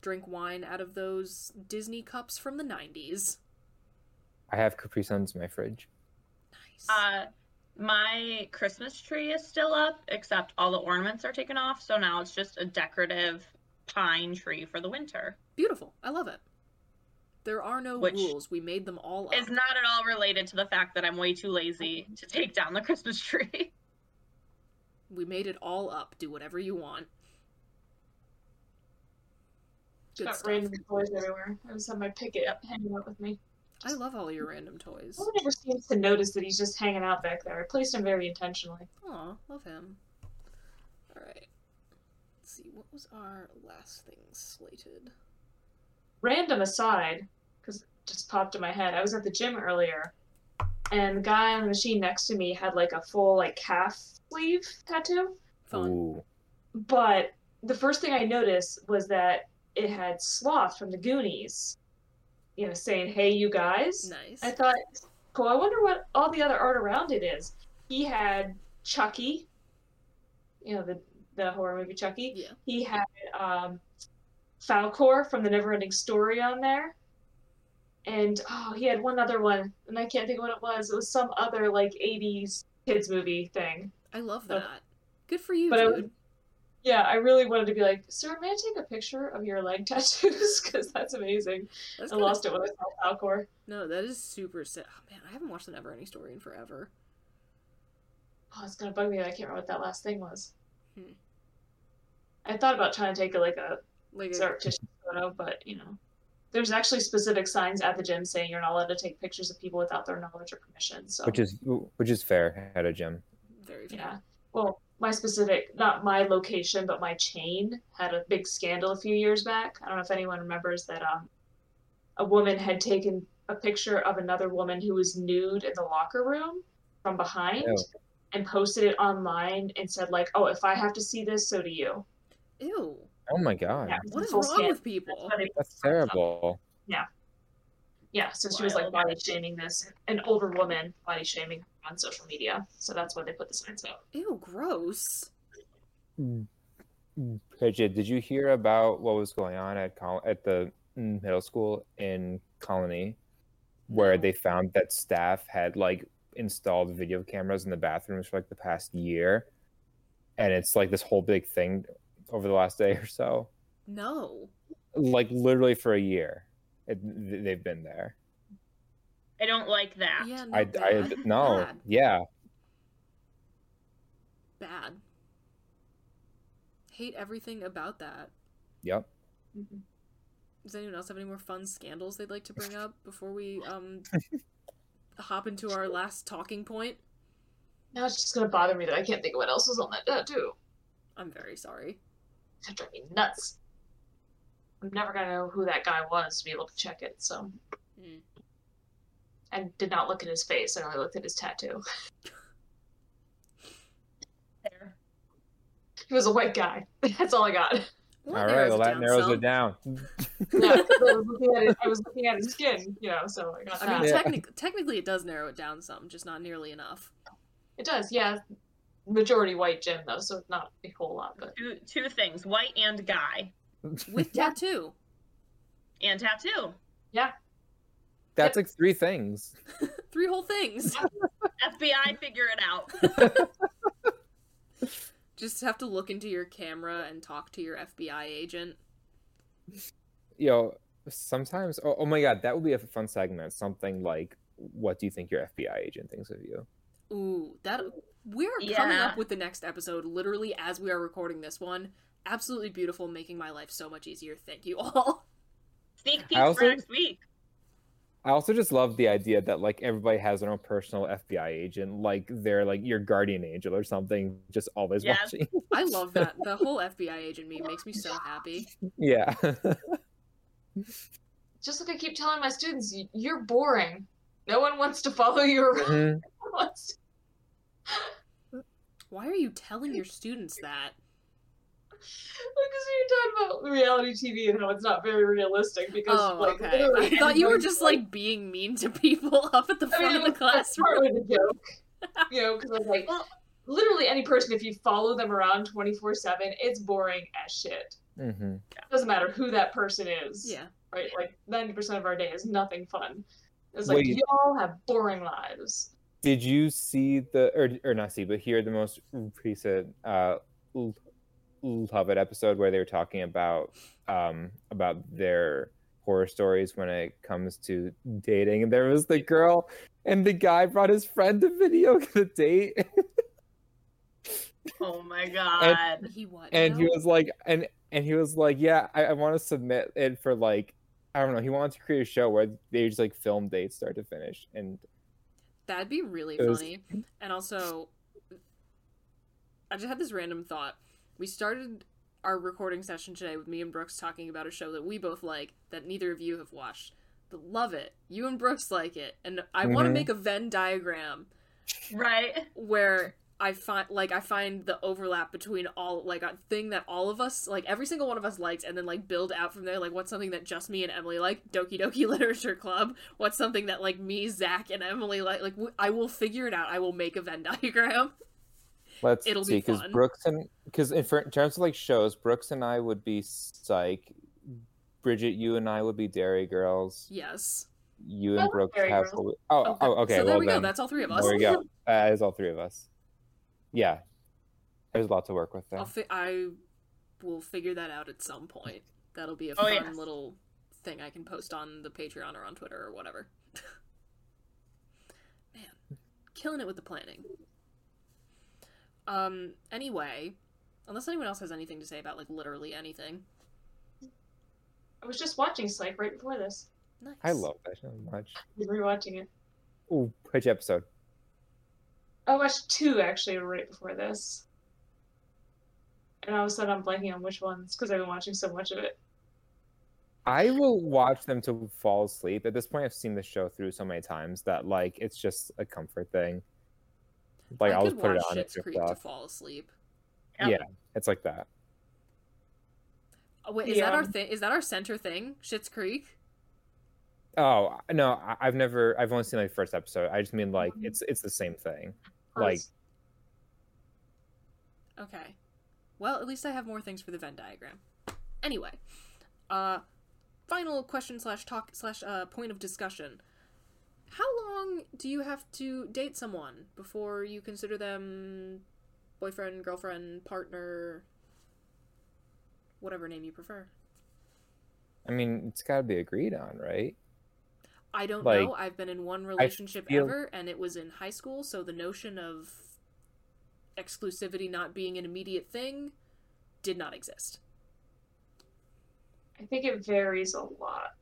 drink wine out of those Disney cups from the 90s. I have Capri Suns in my fridge. Nice. Uh, my Christmas tree is still up, except all the ornaments are taken off. So now it's just a decorative pine tree for the winter. Beautiful. I love it. There are no Which rules. We made them all up. It's not at all related to the fact that I'm way too lazy to take down the Christmas tree. We made it all up. Do whatever you want. Good Got stuff. random toys everywhere. I just have my picket up hanging out with me. I love all your random toys. No one ever seems to notice that he's just hanging out back there. I placed him very intentionally. Aw, love him. Alright. Let's see, what was our last thing slated? Random aside, because it just popped in my head. I was at the gym earlier, and the guy on the machine next to me had like a full like calf sleeve tattoo. Fun. But the first thing I noticed was that it had Sloth from the Goonies you know, saying, "Hey, you guys." Nice. I thought, cool. I wonder what all the other art around it is. He had Chucky, you know, the the horror movie Chucky. Yeah. He had um, Falkor from the Neverending Story on there, and oh, he had one other one, and I can't think of what it was. It was some other like '80s kids movie thing. I love that. Good for you, but dude. would- Yeah, I really wanted to be like, sir, may I take a picture of your leg tattoos? Because that's amazing. That's I lost it when I saw Falkor. No, that is super sick. Oh, man, I haven't watched the Neverending Story in forever. Oh, it's gonna bug me that I can't remember what that last thing was. Hmm. I thought about trying to take a, like a Like, a, surreptitious photo, but you know, there's actually specific signs at the gym saying you're not allowed to take pictures of people without their knowledge or permission. So Which is which is fair at a gym. very fair. yeah. Well, my specific, not my location, but my chain had a big scandal a few years back. I don't know if anyone remembers that. Um, a woman had taken a picture of another woman who was nude in the locker room from behind. Ew. And posted it online and said like, "Oh, if I have to see this, so do you." Ew. Oh my god, Yeah. What is wrong scan. with people? That's that's terrible. Yeah, Yeah, so she was like body shaming this an older woman body shaming on social media. So that's why they put the signs up. Ew, gross. Mm. Bridget, did you hear about what was going on at Col- at the middle school in Colonie, where they found that staff had like installed video cameras in the bathrooms for like the past year, and it's like this whole big thing over the last day or so, No. like literally for a year, it, they've been there. I don't like that. Yeah, no, I, I no, Bad. yeah, Bad. Hate everything about that. yep. Does anyone else have any more fun scandals they'd like to bring up before we um hop into our last talking point? Now it's just gonna bother me that I can't think of what else was on that tattoo. I'm very sorry. That drive me nuts. I'm never gonna know who that guy was to be able to check it. So, Mm. I did not look at his face. I only looked at his tattoo. Fair. He was a white guy. That's all I got. Well, All that narrows well it that down narrows some. it down. Yeah, 'cause I was looking at. I was looking at his skin. You know, so I got I mean. Yeah. technic- technically, it does narrow it down some, just not nearly enough. It does. Yeah, majority white gym though, so not a whole lot. But Two two things: white and guy, With tattoo. and tattoo. yeah, That's like three things. Three whole things. FBI, figure it out. Just have to look into your camera and talk to your FBI agent. you know, sometimes. Oh, oh my god, that would be a fun segment. Something like, "What do you think your FBI agent thinks of you?" Ooh, that we're coming up with the next episode literally as we are recording this one. Absolutely beautiful, making my life so much easier. Thank you all. Sneak peek also- for next week. I also just love the idea that like everybody has their own personal FBI agent, like they're like your guardian angel or something, just always Yes. watching. I love that. The whole FBI agent me makes me so happy. yeah. just like I keep telling my students, you're boring. No one wants to follow you around. Mhm. No one wants to- Why are you telling your students that? Because you're talking about reality TV and how it's not very realistic. Because Oh, like, okay. I thought you were just like being mean to people up at the I front mean, of the classroom. partly the joke. You know, because I was like, well, literally any person, if you follow them around 24 7, it's boring as shit. hmm doesn't matter who that person is. Yeah. Right? Like 90% of our day is nothing fun. It's like, Wait. y'all have boring lives. Did you see the or or not see, but hear the most recent uh Love It episode where they were talking about um about their horror stories when it comes to dating, and there was the girl and the guy brought his friend to video the date. Oh my god. He what? and he was like and and he was like yeah i, I want to submit it for like i don't know he wanted to create a show where they just like film dates start to finish and That'd be really It was- funny. And also, I just had this random thought. We started our recording session today with me and Brookes talking about a show that we both like that neither of you have watched. But love it. You and Brookes like it. And I want to mm-hmm. make a Venn diagram Right? where I find like I find the overlap between all like a thing that all of us like every single one of us likes and then like build out from there like what's something that just me and Emily like Doki Doki Literature Club what's something that like me Zach and Emily like like w- I will figure it out I will make a Venn diagram Let's It'll see, be because. Brookes and because in, in terms of like shows, Brookes and I would be Psych. Bridget, you and I would be Derry Girls. yes You and Brookes have. Girls. Oh, Okay, oh, okay. so there well we then, go that's all three of us There we go. That is all three of us. Yeah, there's a lot to work with there. I'll fi- I will figure that out at some point that'll be a Oh, fun yes. little thing I can post on the Patreon or on Twitter or whatever man killing it with the planning um anyway unless anyone else has anything to say about like literally anything I was just watching Psych right before this. nice I love that so much. I was rewatching it. Ooh, which episode? I watched two actually right before this. And all of a sudden I'm blanking on which ones because I've been watching so much of it. I will watch them to fall asleep. At this point, I've seen the show through so many times that like it's just a comfort thing. Like I I'll just put it on. Schitt's It's Creek to fall asleep Yep. Yeah, it's like that. oh, wait is that our thing is that our center thing Schitt's Creek Oh no, I- I've never. I've only seen like the first episode. I just mean like Mm-hmm. it's it's the same thing. Like Okay. Well, at least I have more things for the Venn diagram. Anyway, uh, final question slash talk slash uh point of discussion. How long do you have to date someone before you consider them boyfriend, girlfriend, partner, whatever name you prefer? I mean, it's got to be agreed on, right? I don't Like, know. I've been in one relationship feel- ever, and it was in high school, so the notion of exclusivity not being an immediate thing did not exist. I think it varies a lot.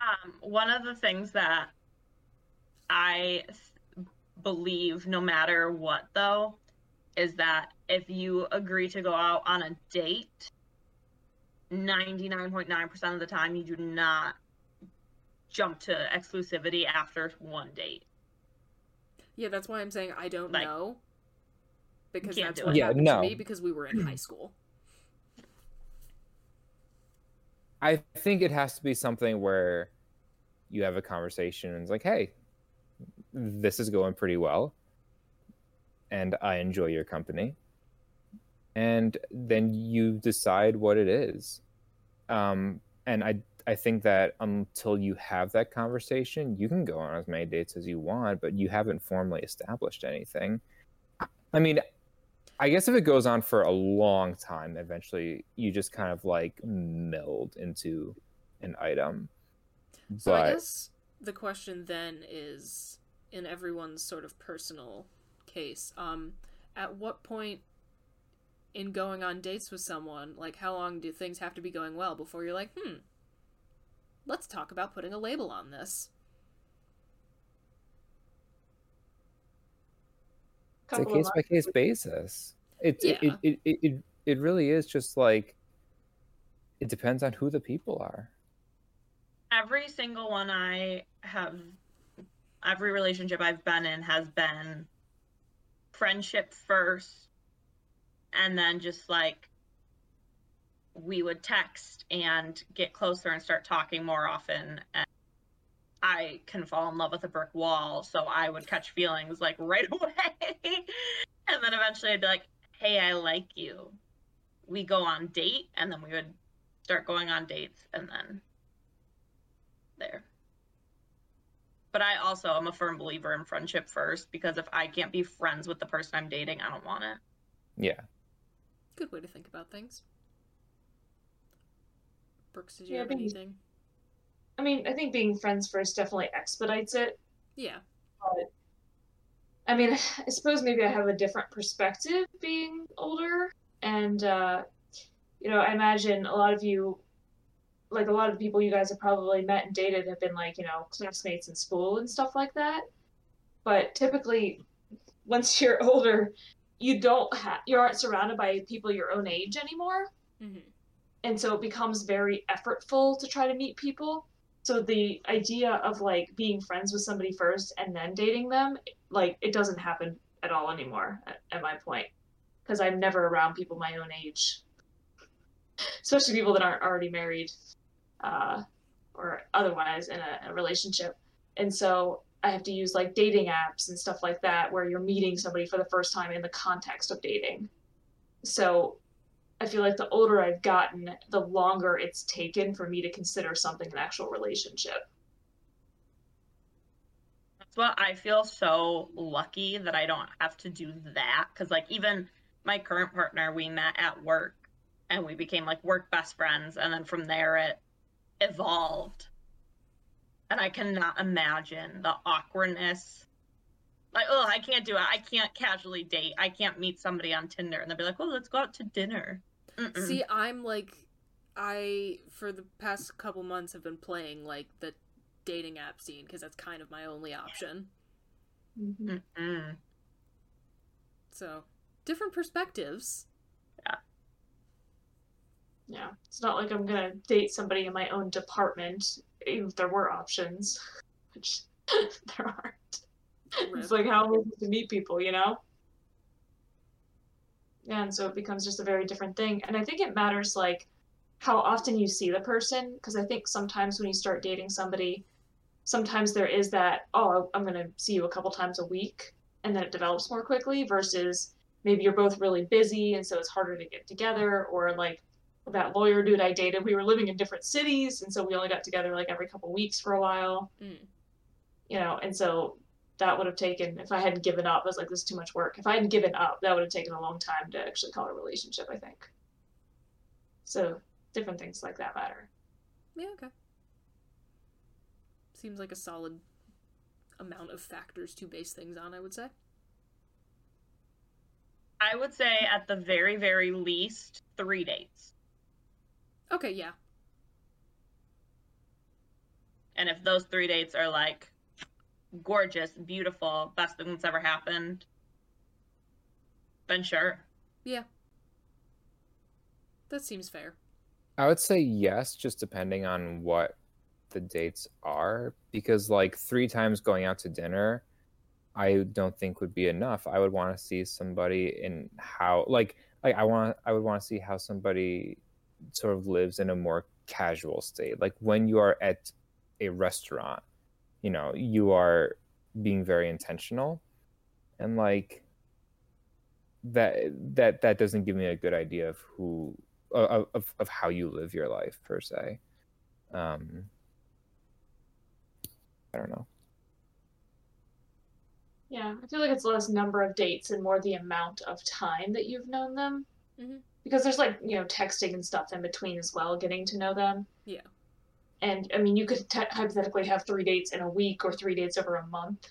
Um, one of the things that I th- believe, no matter what, though, is that if you agree to go out on a date, 99.9% of the time you do not jump to exclusivity after one date. Yeah, that's why I'm saying I don't Like, know. Because that's what it. Yeah, happened no. to me because we were in high school. I think it has to be something where you have a conversation and it's like, hey, this is going pretty well, and I enjoy your company, and then you decide what it is. Um, and I I think that until you have that conversation, you can go on as many dates as you want, but you haven't formally established anything. I mean, I guess if it goes on for a long time, eventually you just kind of like meld into an item. So I guess the question then is in everyone's sort of personal case, um, at what point in going on dates with someone, like how long do things have to be going well before you're like, hmm, let's talk about putting a label on this? it's a case by case basis. It, Yeah. it, it, it it really is just like it depends on who the people are. Every single one I have, every relationship I've been in has been friendship first, and then just like we would text and get closer and start talking more often. And I can fall in love with a brick wall, so I would catch feelings like right away. and then eventually I'd be like, hey, I like you. We go on date, and then we would start going on dates, and then there. But I also am a firm believer in friendship first because if I can't be friends with the person I'm dating, I don't want it. Yeah. Good way to think about things. Brookes, did you Yeah, have I anything? I mean, I think being friends first definitely expedites it. Yeah. But I mean, I suppose maybe I have a different perspective being older, and uh, you know, I imagine a lot of you, like a lot of the people you guys have probably met and dated, have been like you know classmates in school and stuff like that. But typically, once you're older, you don't ha- you aren't surrounded by people your own age anymore hmm and so it becomes very effortful to try to meet people So the idea of like being friends with somebody first and then dating them, like it doesn't happen at all anymore. At, at my point, because I'm never around people my own age, especially people that aren't already married, uh, or otherwise in a, a relationship. And so I have to use like dating apps and stuff like that, where you're meeting somebody for the first time in the context of dating. So I feel like the older I've gotten, the longer it's taken for me to consider something an actual relationship. That's what I feel so lucky that I don't have to do that. Cause like even my current partner, we met at work and we became like work best friends. And then from there it evolved. And I cannot imagine the awkwardness. Like, oh, I can't do it. I can't casually date. I can't meet somebody on Tinder and they'll be like, oh, let's go out to dinner. Mm-mm. See, I'm like, I for the past couple months have been playing like the dating app scene because that's kind of my only option. Mm-hmm. Mm-mm. So different perspectives. Yeah. Yeah, it's not like I'm gonna date somebody in my own department, even if there were options, which there aren't. It's like how am I supposed to meet people, you know? Yeah, and so it becomes just a very different thing. And I think it matters like how often you see the person, because I think sometimes when you start dating somebody, sometimes there is that, oh, I'm gonna see you a couple times a week, and then it develops more quickly versus maybe you're both really busy and so it's harder to get together, or like that lawyer dude I dated, we were living in different cities, and so we only got together like every couple weeks for a while. Mm. You know, and so that would have taken if I hadn't given up, I was like, this is too much work. If I hadn't given up, that would have taken a long time to actually call a relationship, I think. So different things like that matter. Yeah, okay. Seems like a solid amount of factors to base things on, I would say. I would say at the very, very least, three dates. Okay, yeah. And if those three dates are like gorgeous, beautiful, best thing that's ever happened, then sure. Yeah. That seems fair. I would say yes, just depending on what the dates are, because like three times going out to dinner, I don't think would be enough. I would want to see somebody in how like like I want I would want to see how somebody sort of lives in a more casual state. Like when you are at a restaurant, you know, you are being very intentional and like that that that doesn't give me a good idea of who of of, of how you live your life per se. Um I don't know. Yeah, I feel like it's less number of dates and more the amount of time that you've known them. Mhm. Because there's like, you know, texting and stuff in between as well, getting to know them. Yeah. And I mean, you could te- hypothetically have three dates in a week or three dates over a month.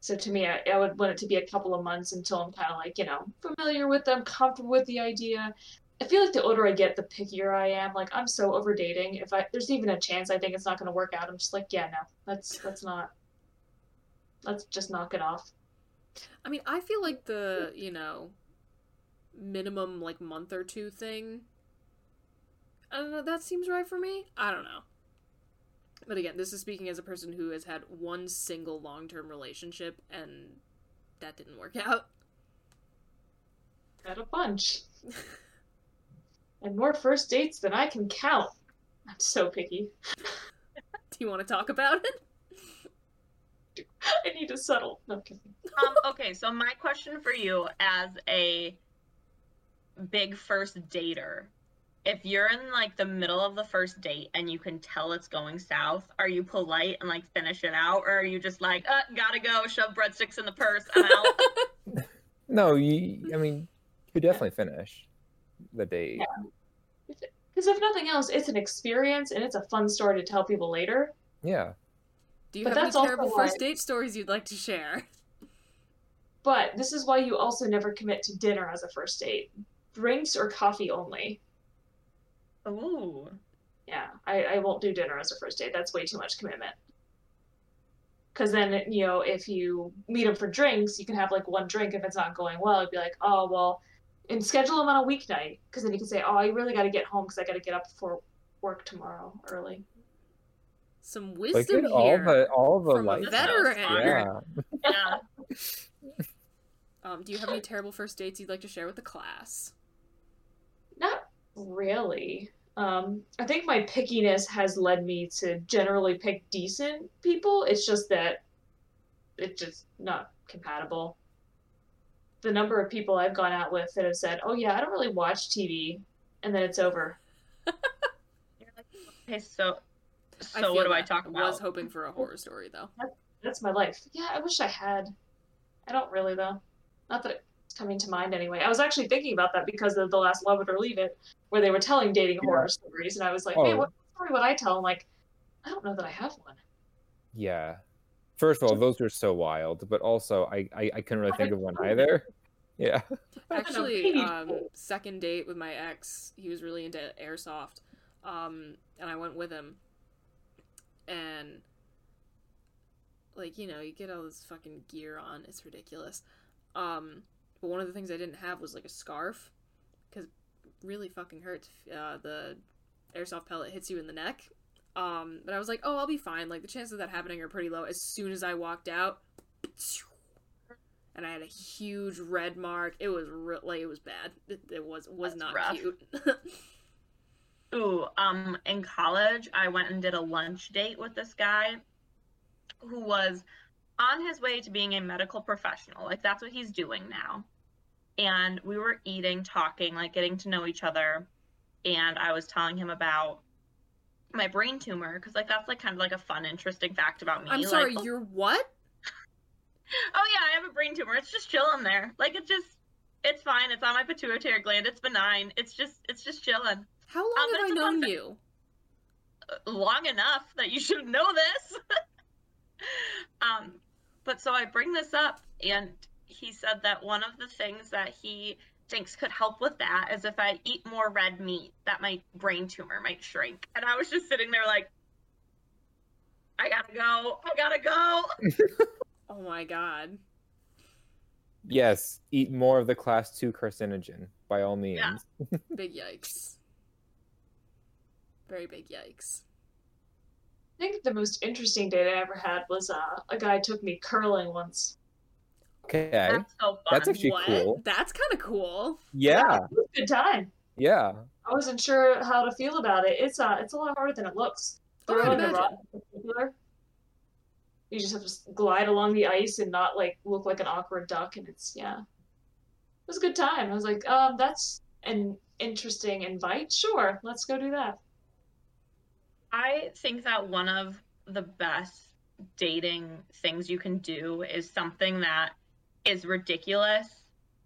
So to me, I, I would want it to be a couple of months until I'm kind of like, you know, familiar with them, comfortable with the idea. I feel like the older I get, the pickier I am. Like I'm so over dating. If I there's even a chance I think it's not going to work out, I'm just like, yeah, no, let's let's not. Let's just knock it off. I mean, I feel like the, you know, minimum like month or two thing. I don't know, that seems right for me. I don't know. But again, this is speaking as a person who has had one single long term relationship and that didn't work out. Had a bunch. and more first dates than I can count. I'm so picky. Do you want to talk about it? I need to settle. No kidding. um, okay, so my question for you as a big first dater, if you're in like the middle of the first date and you can tell it's going south, are you polite and like finish it out, or are you just like, uh, gotta go, shove breadsticks in the purse, I'm out? No, you I mean you definitely finish the date. Because if nothing else, it's an experience and it's a fun story to tell people later. Yeah. Do you But have any that's also terrible first date stories you'd like to share? But this is why you also never commit to dinner as a first date. Drinks or coffee only. Ooh. Yeah, I, I won't do dinner as a first date. That's way too much commitment. Because then, you know, if you meet them for drinks, you can have like one drink. If it's not going well, you'd be like, oh, well, and schedule them on a weeknight. Because then you can say, oh, I really got to get home because I got to get up for work tomorrow early. Some Look wisdom at all here. the all the from a veteran. Yeah. Yeah. Um, do you have any terrible first dates you'd like to share with the class? Not really. Um, I think my pickiness has led me to generally pick decent people. It's just that it's just not compatible. The number of people I've gone out with that have said, "Oh yeah, I don't really watch TV," and then it's over. Okay, so so what do I talk about? I was hoping for a horror story though. That's my life. Yeah, I wish I had. I don't really though. Not that it's coming to mind anyway. I was actually thinking about that because of the last Love It or Leave It, where they were telling dating horror stories, and I was like, man, Oh. what story would I tell? I'm like, I don't know that I have one. Yeah. First of all, those are so wild, but also I I, I couldn't really think of one either. Yeah. Actually, um, second date with my ex, he was really into airsoft, um, and I went with him, and like you know, you get all this fucking gear on, it's ridiculous. Um, but one of the things I didn't have was like a scarf, because really fucking hurts. Uh, the airsoft pellet hits you in the neck. Um, but I was like, oh, I'll be fine. Like the chances of that happening are pretty low. As soon as I walked out, and I had a huge red mark. It was re- like it was bad. It, it was was That's not rough. cute. Ooh, um, in college, I went and did a lunch date with this guy who was on his way to being a medical professional. Like, that's what he's doing now. And we were eating, talking, like getting to know each other. And I was telling him about my brain tumor because, like, that's like kind of like a fun, interesting fact about me. I'm sorry, oh, you're what? oh yeah, I have a brain tumor. It's just chilling there. Like, it's just, it's fine. It's on my pituitary gland. It's benign. It's just, it's just chilling. How long Um, have I fun known you? long enough that you should know this. um, but so I bring this up, and he said that one of the things that he thinks could help with that is if I eat more red meat, that my brain tumor might shrink. And I was just sitting there like, I gotta go, I gotta go. Oh my god. Yes, eat more of the class two carcinogen by all means. Yeah. Big yikes. Very big yikes. I think the most interesting date I ever had was uh, a guy took me curling once. Okay. That's so fun. That's actually what? cool. That's kind of cool. Yeah. It was a good time. Yeah. I wasn't sure how to feel about it. It's uh, it's a lot harder than it looks. Oh, I Throwing can the rock in particular, you just have to glide along the ice and not like look like an awkward duck. And it's yeah, it was a good time. I was like, um, that's an interesting invite. Sure, let's go do that. I think that one of the best dating things you can do is something that is ridiculous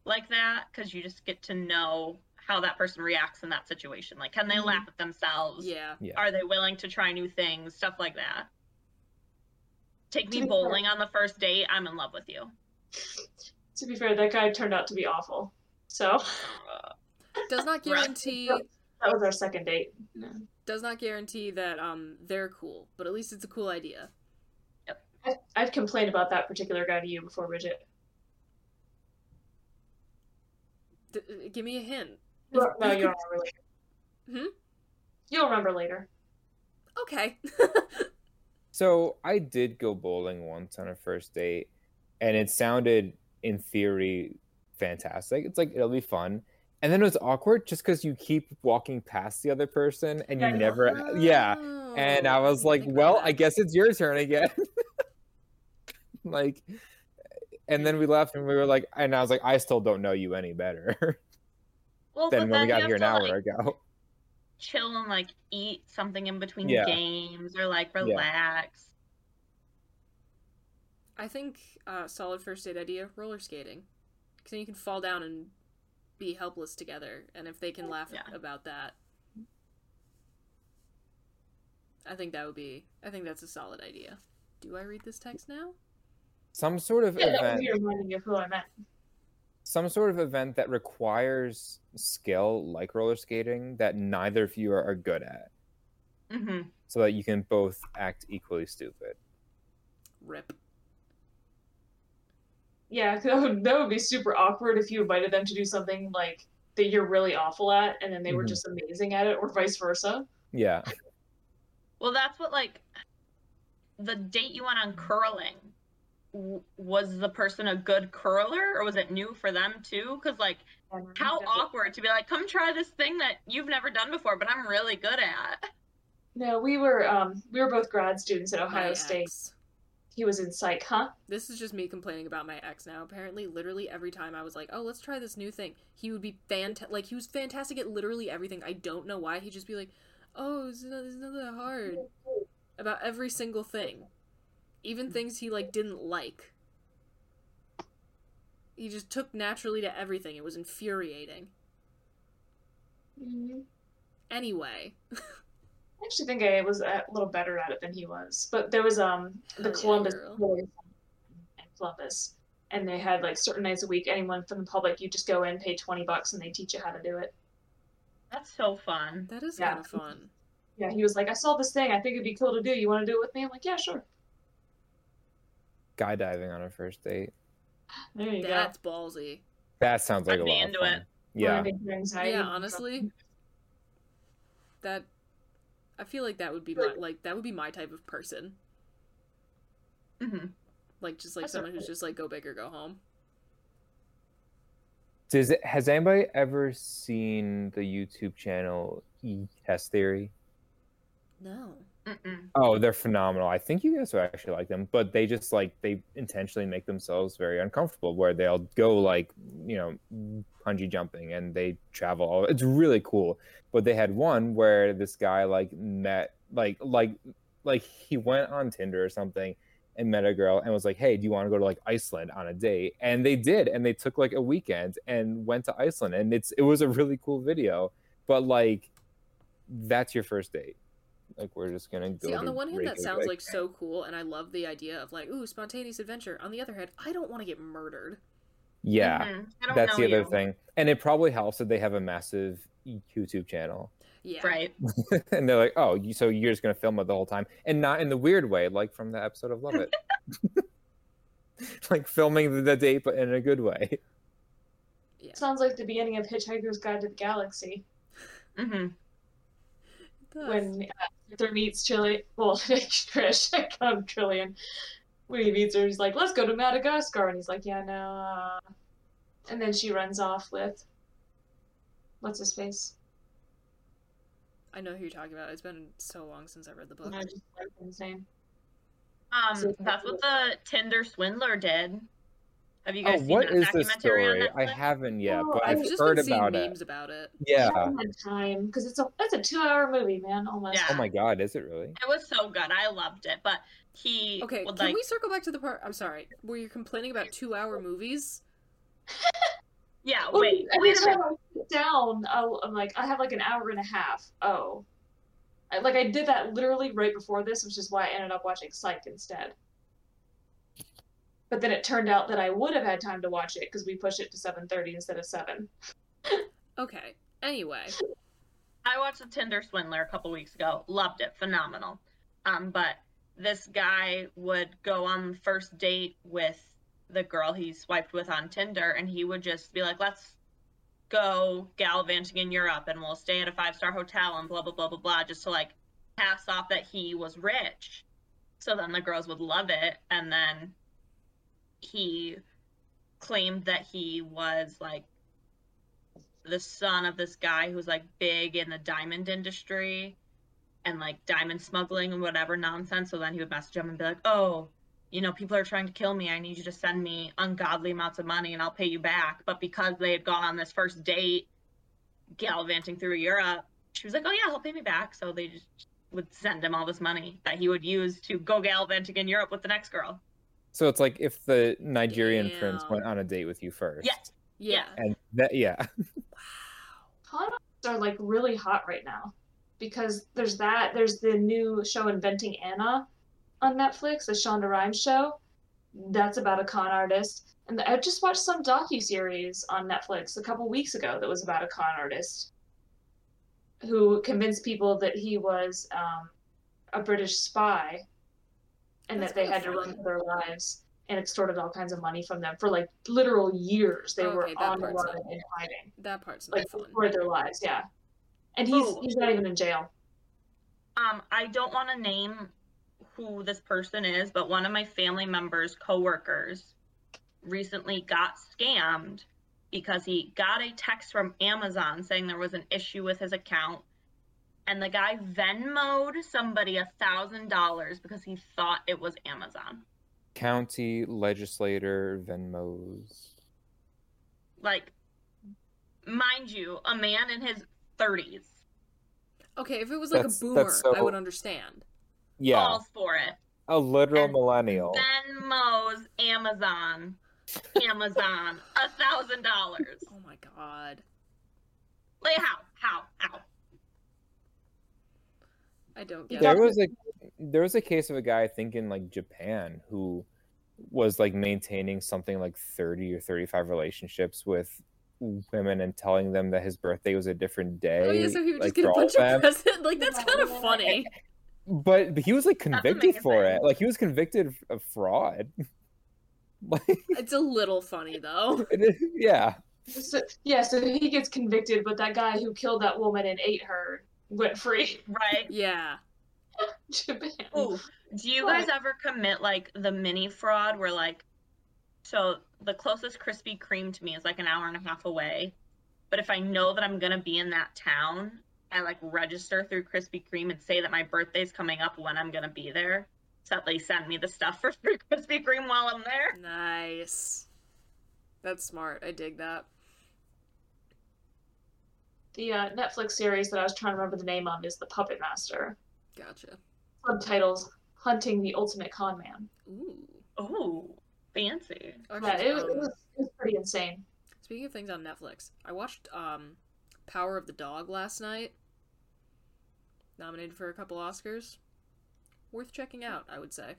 like that because you just get to know how that person reacts in that situation. Like, can they Mhm. laugh at themselves? Yeah. Yeah. Are they willing to try new things? Stuff like that. Take me be fair- bowling on the first date. I'm in love with you. To be fair, that guy turned out to be awful. So Does not guarantee that was our second date. No. does not guarantee that um they're cool, but at least it's a cool idea. Yep. I've complained about that particular guy to you before, Bridget. D- uh, give me a hint. No, If- if you'll you- remember later. Hmm? You'll remember later. Okay. So I did go bowling once on a first date, and it sounded, in theory, fantastic. It's like it'll be fun, and then it was awkward just because you keep walking past the other person and you Yeah. never, yeah. And I Oh, was like, well. I guess it's your turn again. like, and then we left, and we were like, and I was like, I still don't know you any better Well, than when we got here an to, hour like, ago. chill and like eat something in between Yeah. games or like relax. I think uh, solid first date idea: roller skating, because then you can fall down and be helpless together, and if they can laugh Yeah. about that, I think that would be. I think that's a solid idea. Do I read this text now? Some sort of Yeah, that was event. reminding of who I meant. some sort of event that requires skill like roller skating that neither of you are, are good at hmm so that you can both act equally stupid Rip. Yeah, that would, that would be super awkward if you invited them to do something like that you're really awful at, and then they were Mhm. just amazing at it, or vice versa. yeah Well, that's what like the date you went on curling, w- was the person a good curler or was it new for them too? Because like, how awkward to be like, come try this thing that you've never done before, but I'm really good at. No, we were um we were both grad students at My Ohio State. ex. He was in psych, huh? This is just me complaining about my ex now. Apparently, literally every time I was like, "Oh, let's try this new thing," he would be fantastic. Like he was fantastic at literally everything. I don't know why. He'd just be like, "Oh, it's not, it's not that hard." About every single thing, even things he like didn't like. He just took naturally to everything. It was infuriating. Mm-hmm. Anyway, I actually think I was a little better at it than he was. But there was um the Hell yeah, Columbus girl. Boys in Columbus, and they had like certain nights a week. Anyone from the public, you just go in, pay twenty bucks, and they teach you how to do it. That's so fun. that is Yeah. kind of fun. Yeah, he was like, I saw this thing. I think it'd be cool to do. You want to do it with me? I'm like, yeah, sure. Guy diving on a first date. There you That's ballsy. That sounds like I'd a be lot into of fun. it. Yeah. Relieving your anxiety. Yeah, honestly, that I feel like that would be my like that would be my type of person. hmm Like just like That's someone okay. who's just like go big or go home. Does it, has anybody ever seen the YouTube channel E Test Theory? No. Mm-mm. Oh, they're phenomenal. I think you guys would actually like them, but they just like they intentionally make themselves very uncomfortable where they'll go like, you know, bungee jumping and they travel it's really cool. But they had one where this guy like met like like like he went on Tinder or something and met a girl and was like, "Hey, do you want to go to like Iceland on a date?" And they did, and they took like a weekend and went to Iceland, and it's it was a really cool video. But like, that's your first date. Like, we're just gonna go. See, on to the one hand, that sounds like so cool, and I love the idea of like, ooh, spontaneous adventure. On the other hand, I don't want to get murdered. yeah, Mhm. I don't that's know the other you. thing, and it probably helps that they have a massive YouTube channel, Yeah. Right. and they're like, "Oh, you, so you're just gonna film it the whole time, and not in the weird way, like from the episode of Love It." like filming the date, but in a good way. Yeah. Sounds like the beginning of Hitchhiker's Guide to the Galaxy hmm when uh, Arthur meets Chili. Well, Trish, I call him Trillian. When he meets her, he's like, "Let's go to Madagascar," and he's like, "Yeah, no." Uh... And then she runs off with what's his face? I know who you're talking about. It's been so long since I read the book. I just like his name. Um, So- that's what the Tinder swindler did. Have you Oh, guys seen what that is this documentary on story? I haven't yet, Oh, but I've I've I've just heard been seeing about it. memes about it. Yeah. time because it's a that's a two hour movie, man. Almost. Oh yeah. Oh my god, is it really? It was so good. I loved it. But he Okay, would can like we circle back to the part? I'm sorry, where you're complaining about two-hour movies. yeah, Oh, wait. every wait a minute. I sit down, I'll, I'm like, I have like an hour and a half. Oh, I, like I did that literally right before this, which is why I ended up watching Psych instead. But then it turned out that I would have had time to watch it because we pushed it to 7:30 instead of seven. Okay. Anyway, I watched the Tinder Swindler a couple weeks ago. Loved it. Phenomenal. Um, but this guy would go on the first date with the girl he swiped with on Tinder, and he would just be like, "Let's go gallivanting in Europe, and we'll stay at a five star hotel, and blah blah blah blah blah," just to like pass off that he was rich. So then the girls would love it, and then he claimed that he was like the son of this guy who's like big in the diamond industry and like diamond smuggling and whatever nonsense. So then he would message him and be like, "Oh, you know, people are trying to kill me. I need you to send me ungodly amounts of money and I'll pay you back." But because they had gone on this first date, gallivanting through Europe, she was like, "Oh yeah, he'll pay me back." So they just would send him all this money that he would use to go gallivanting in Europe with the next girl. So it's like if the Nigerian prince went on a date with you first. Yes. yeah. And that yeah. Con artists are like really hot right now because there's that. There's the new show Inventing Anna on Netflix, the Shonda Rhimes show. That's about a con artist. And I just watched some docu series on Netflix a couple weeks ago that was about a con artist who convinced people that he was um, a British spy and That's that they had to run for their lives and extorted all kinds of money from them for like literal years. They were Okay, that on the part's run not- and hiding That part's not like fun. for their lives, yeah. And he's Oh. he's not even in jail. Um, I don't want to name who this person is, but one of my family members' coworkers recently got scammed because he got a text from Amazon saying there was an issue with his account. And the guy Venmoed somebody a thousand dollars because he thought it was Amazon. County legislator Venmos. Like, mind you, a man in his 30s Okay, if it was like That's- a boomer, that's I would understand. Yeah, falls for it. a literal And millennial. Venmo's Amazon. Amazon. A thousand dollars. Oh my god. Like how? How? How? I don't get There it. was a there was a case of a guy I think in like Japan who was like maintaining something like 30 or 35 relationships with women and telling them that his birthday was a different day. Oh yeah, so he would like, just get a bunch of of presents. Like that's kind of funny. But, but he was like convicted for it. Like he was convicted of fraud. like It's a little funny though. it is, yeah. So, yeah, so he gets convicted, but that guy who killed that woman and ate her went free. Right? Yeah. Japan. Ooh. Do you guys ever commit like the mini fraud where like so the closest Krispy Kreme to me is like an hour and a half away. But if I know that I'm gonna be in that town, I like register through Krispy Kreme and say that my birthday's coming up when I'm gonna be there. So that they send me the stuff for free Krispy Kreme while I'm there. Nice. That's smart. I dig that. The uh, Netflix series that I was trying to remember the name of is The Puppet Master. Gotcha. Subtitles Hunting the Ultimate Con Man. Ooh. Ooh, fancy. Actually, Yeah, it, was- it, was, it was pretty insane. Speaking of things on Netflix, I watched um Power of the Dog last night. Nominated for a couple Oscars. Worth checking out, I would say.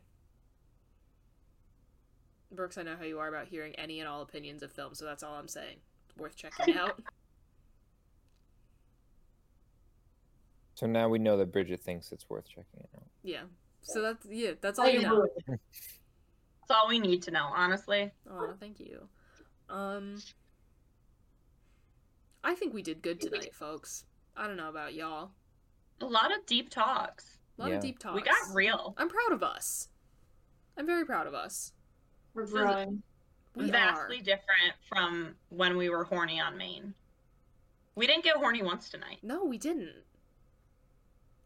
Brookes, I know how you are about hearing any and all opinions of film, so that's all I'm saying. Worth checking out. So now we know that Bridget thinks it's worth checking it out. Yeah. So that's yeah, that's all I you know. would. That's all we need to know, honestly. Oh, thank you. Um I think we did good tonight, folks. I don't know about y'all. A lot of deep talks. A lot Yeah. of deep talks. We got real. I'm proud of us. I'm very proud of us. We're growing. We vastly are. different from when we were horny on Maine. We didn't get horny once tonight. No, we didn't.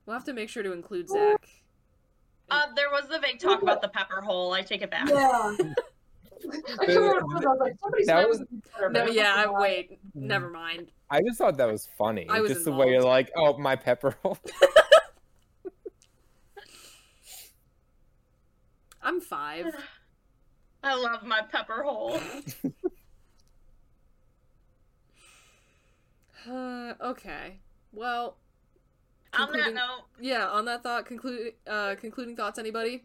We'll have to make sure to include Zach. Uh, there was the vague talk about the pepper hole. I take it back. Yeah. I couldn't. I was like, somebody That was- it was better, No, yeah, I, wait. Never mind. I just thought that was funny. I was just the way you're like, oh, my pepper hole. I'm five. I love my pepper hole. Uh, okay. Well, on that note, yeah. On that thought, conclude. Uh, concluding thoughts. Anybody?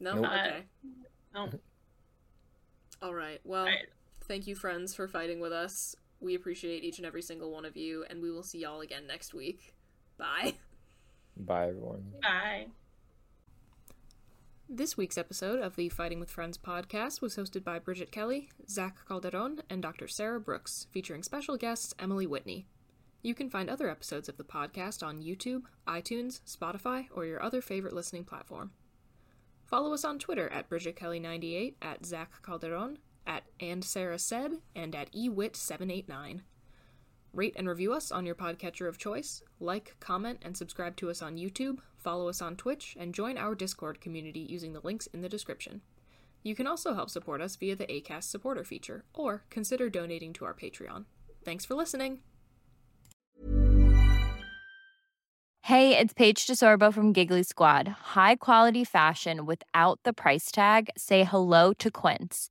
No. Nope. Okay. no. All right. Well, Alright. thank you, friends, for fighting with us. We appreciate each and every single one of you, and we will see y'all again next week. Bye. Bye, everyone. Bye. This week's episode of the Fighting with Friends podcast was hosted by Bridget Kelley, Zach Calderon, and Dr. Sarah Brookes, featuring special guests Emily Whitney. You can find other episodes of the podcast on YouTube, iTunes, Spotify, or your other favorite listening platform. Follow us on Twitter at Bridget Kelley98, at Zach Calderon, at And Sarah Said, and at eWhit789. Rate and review us on your podcatcher of choice. Like, comment, and subscribe to us on YouTube. Follow us on Twitch, and join our Discord community using the links in the description. You can also help support us via the ACAST supporter feature, or consider donating to our Patreon. Thanks for listening! Hey, it's Paige DeSorbo from Giggly Squad. High quality fashion without the price tag. Say hello to Quince.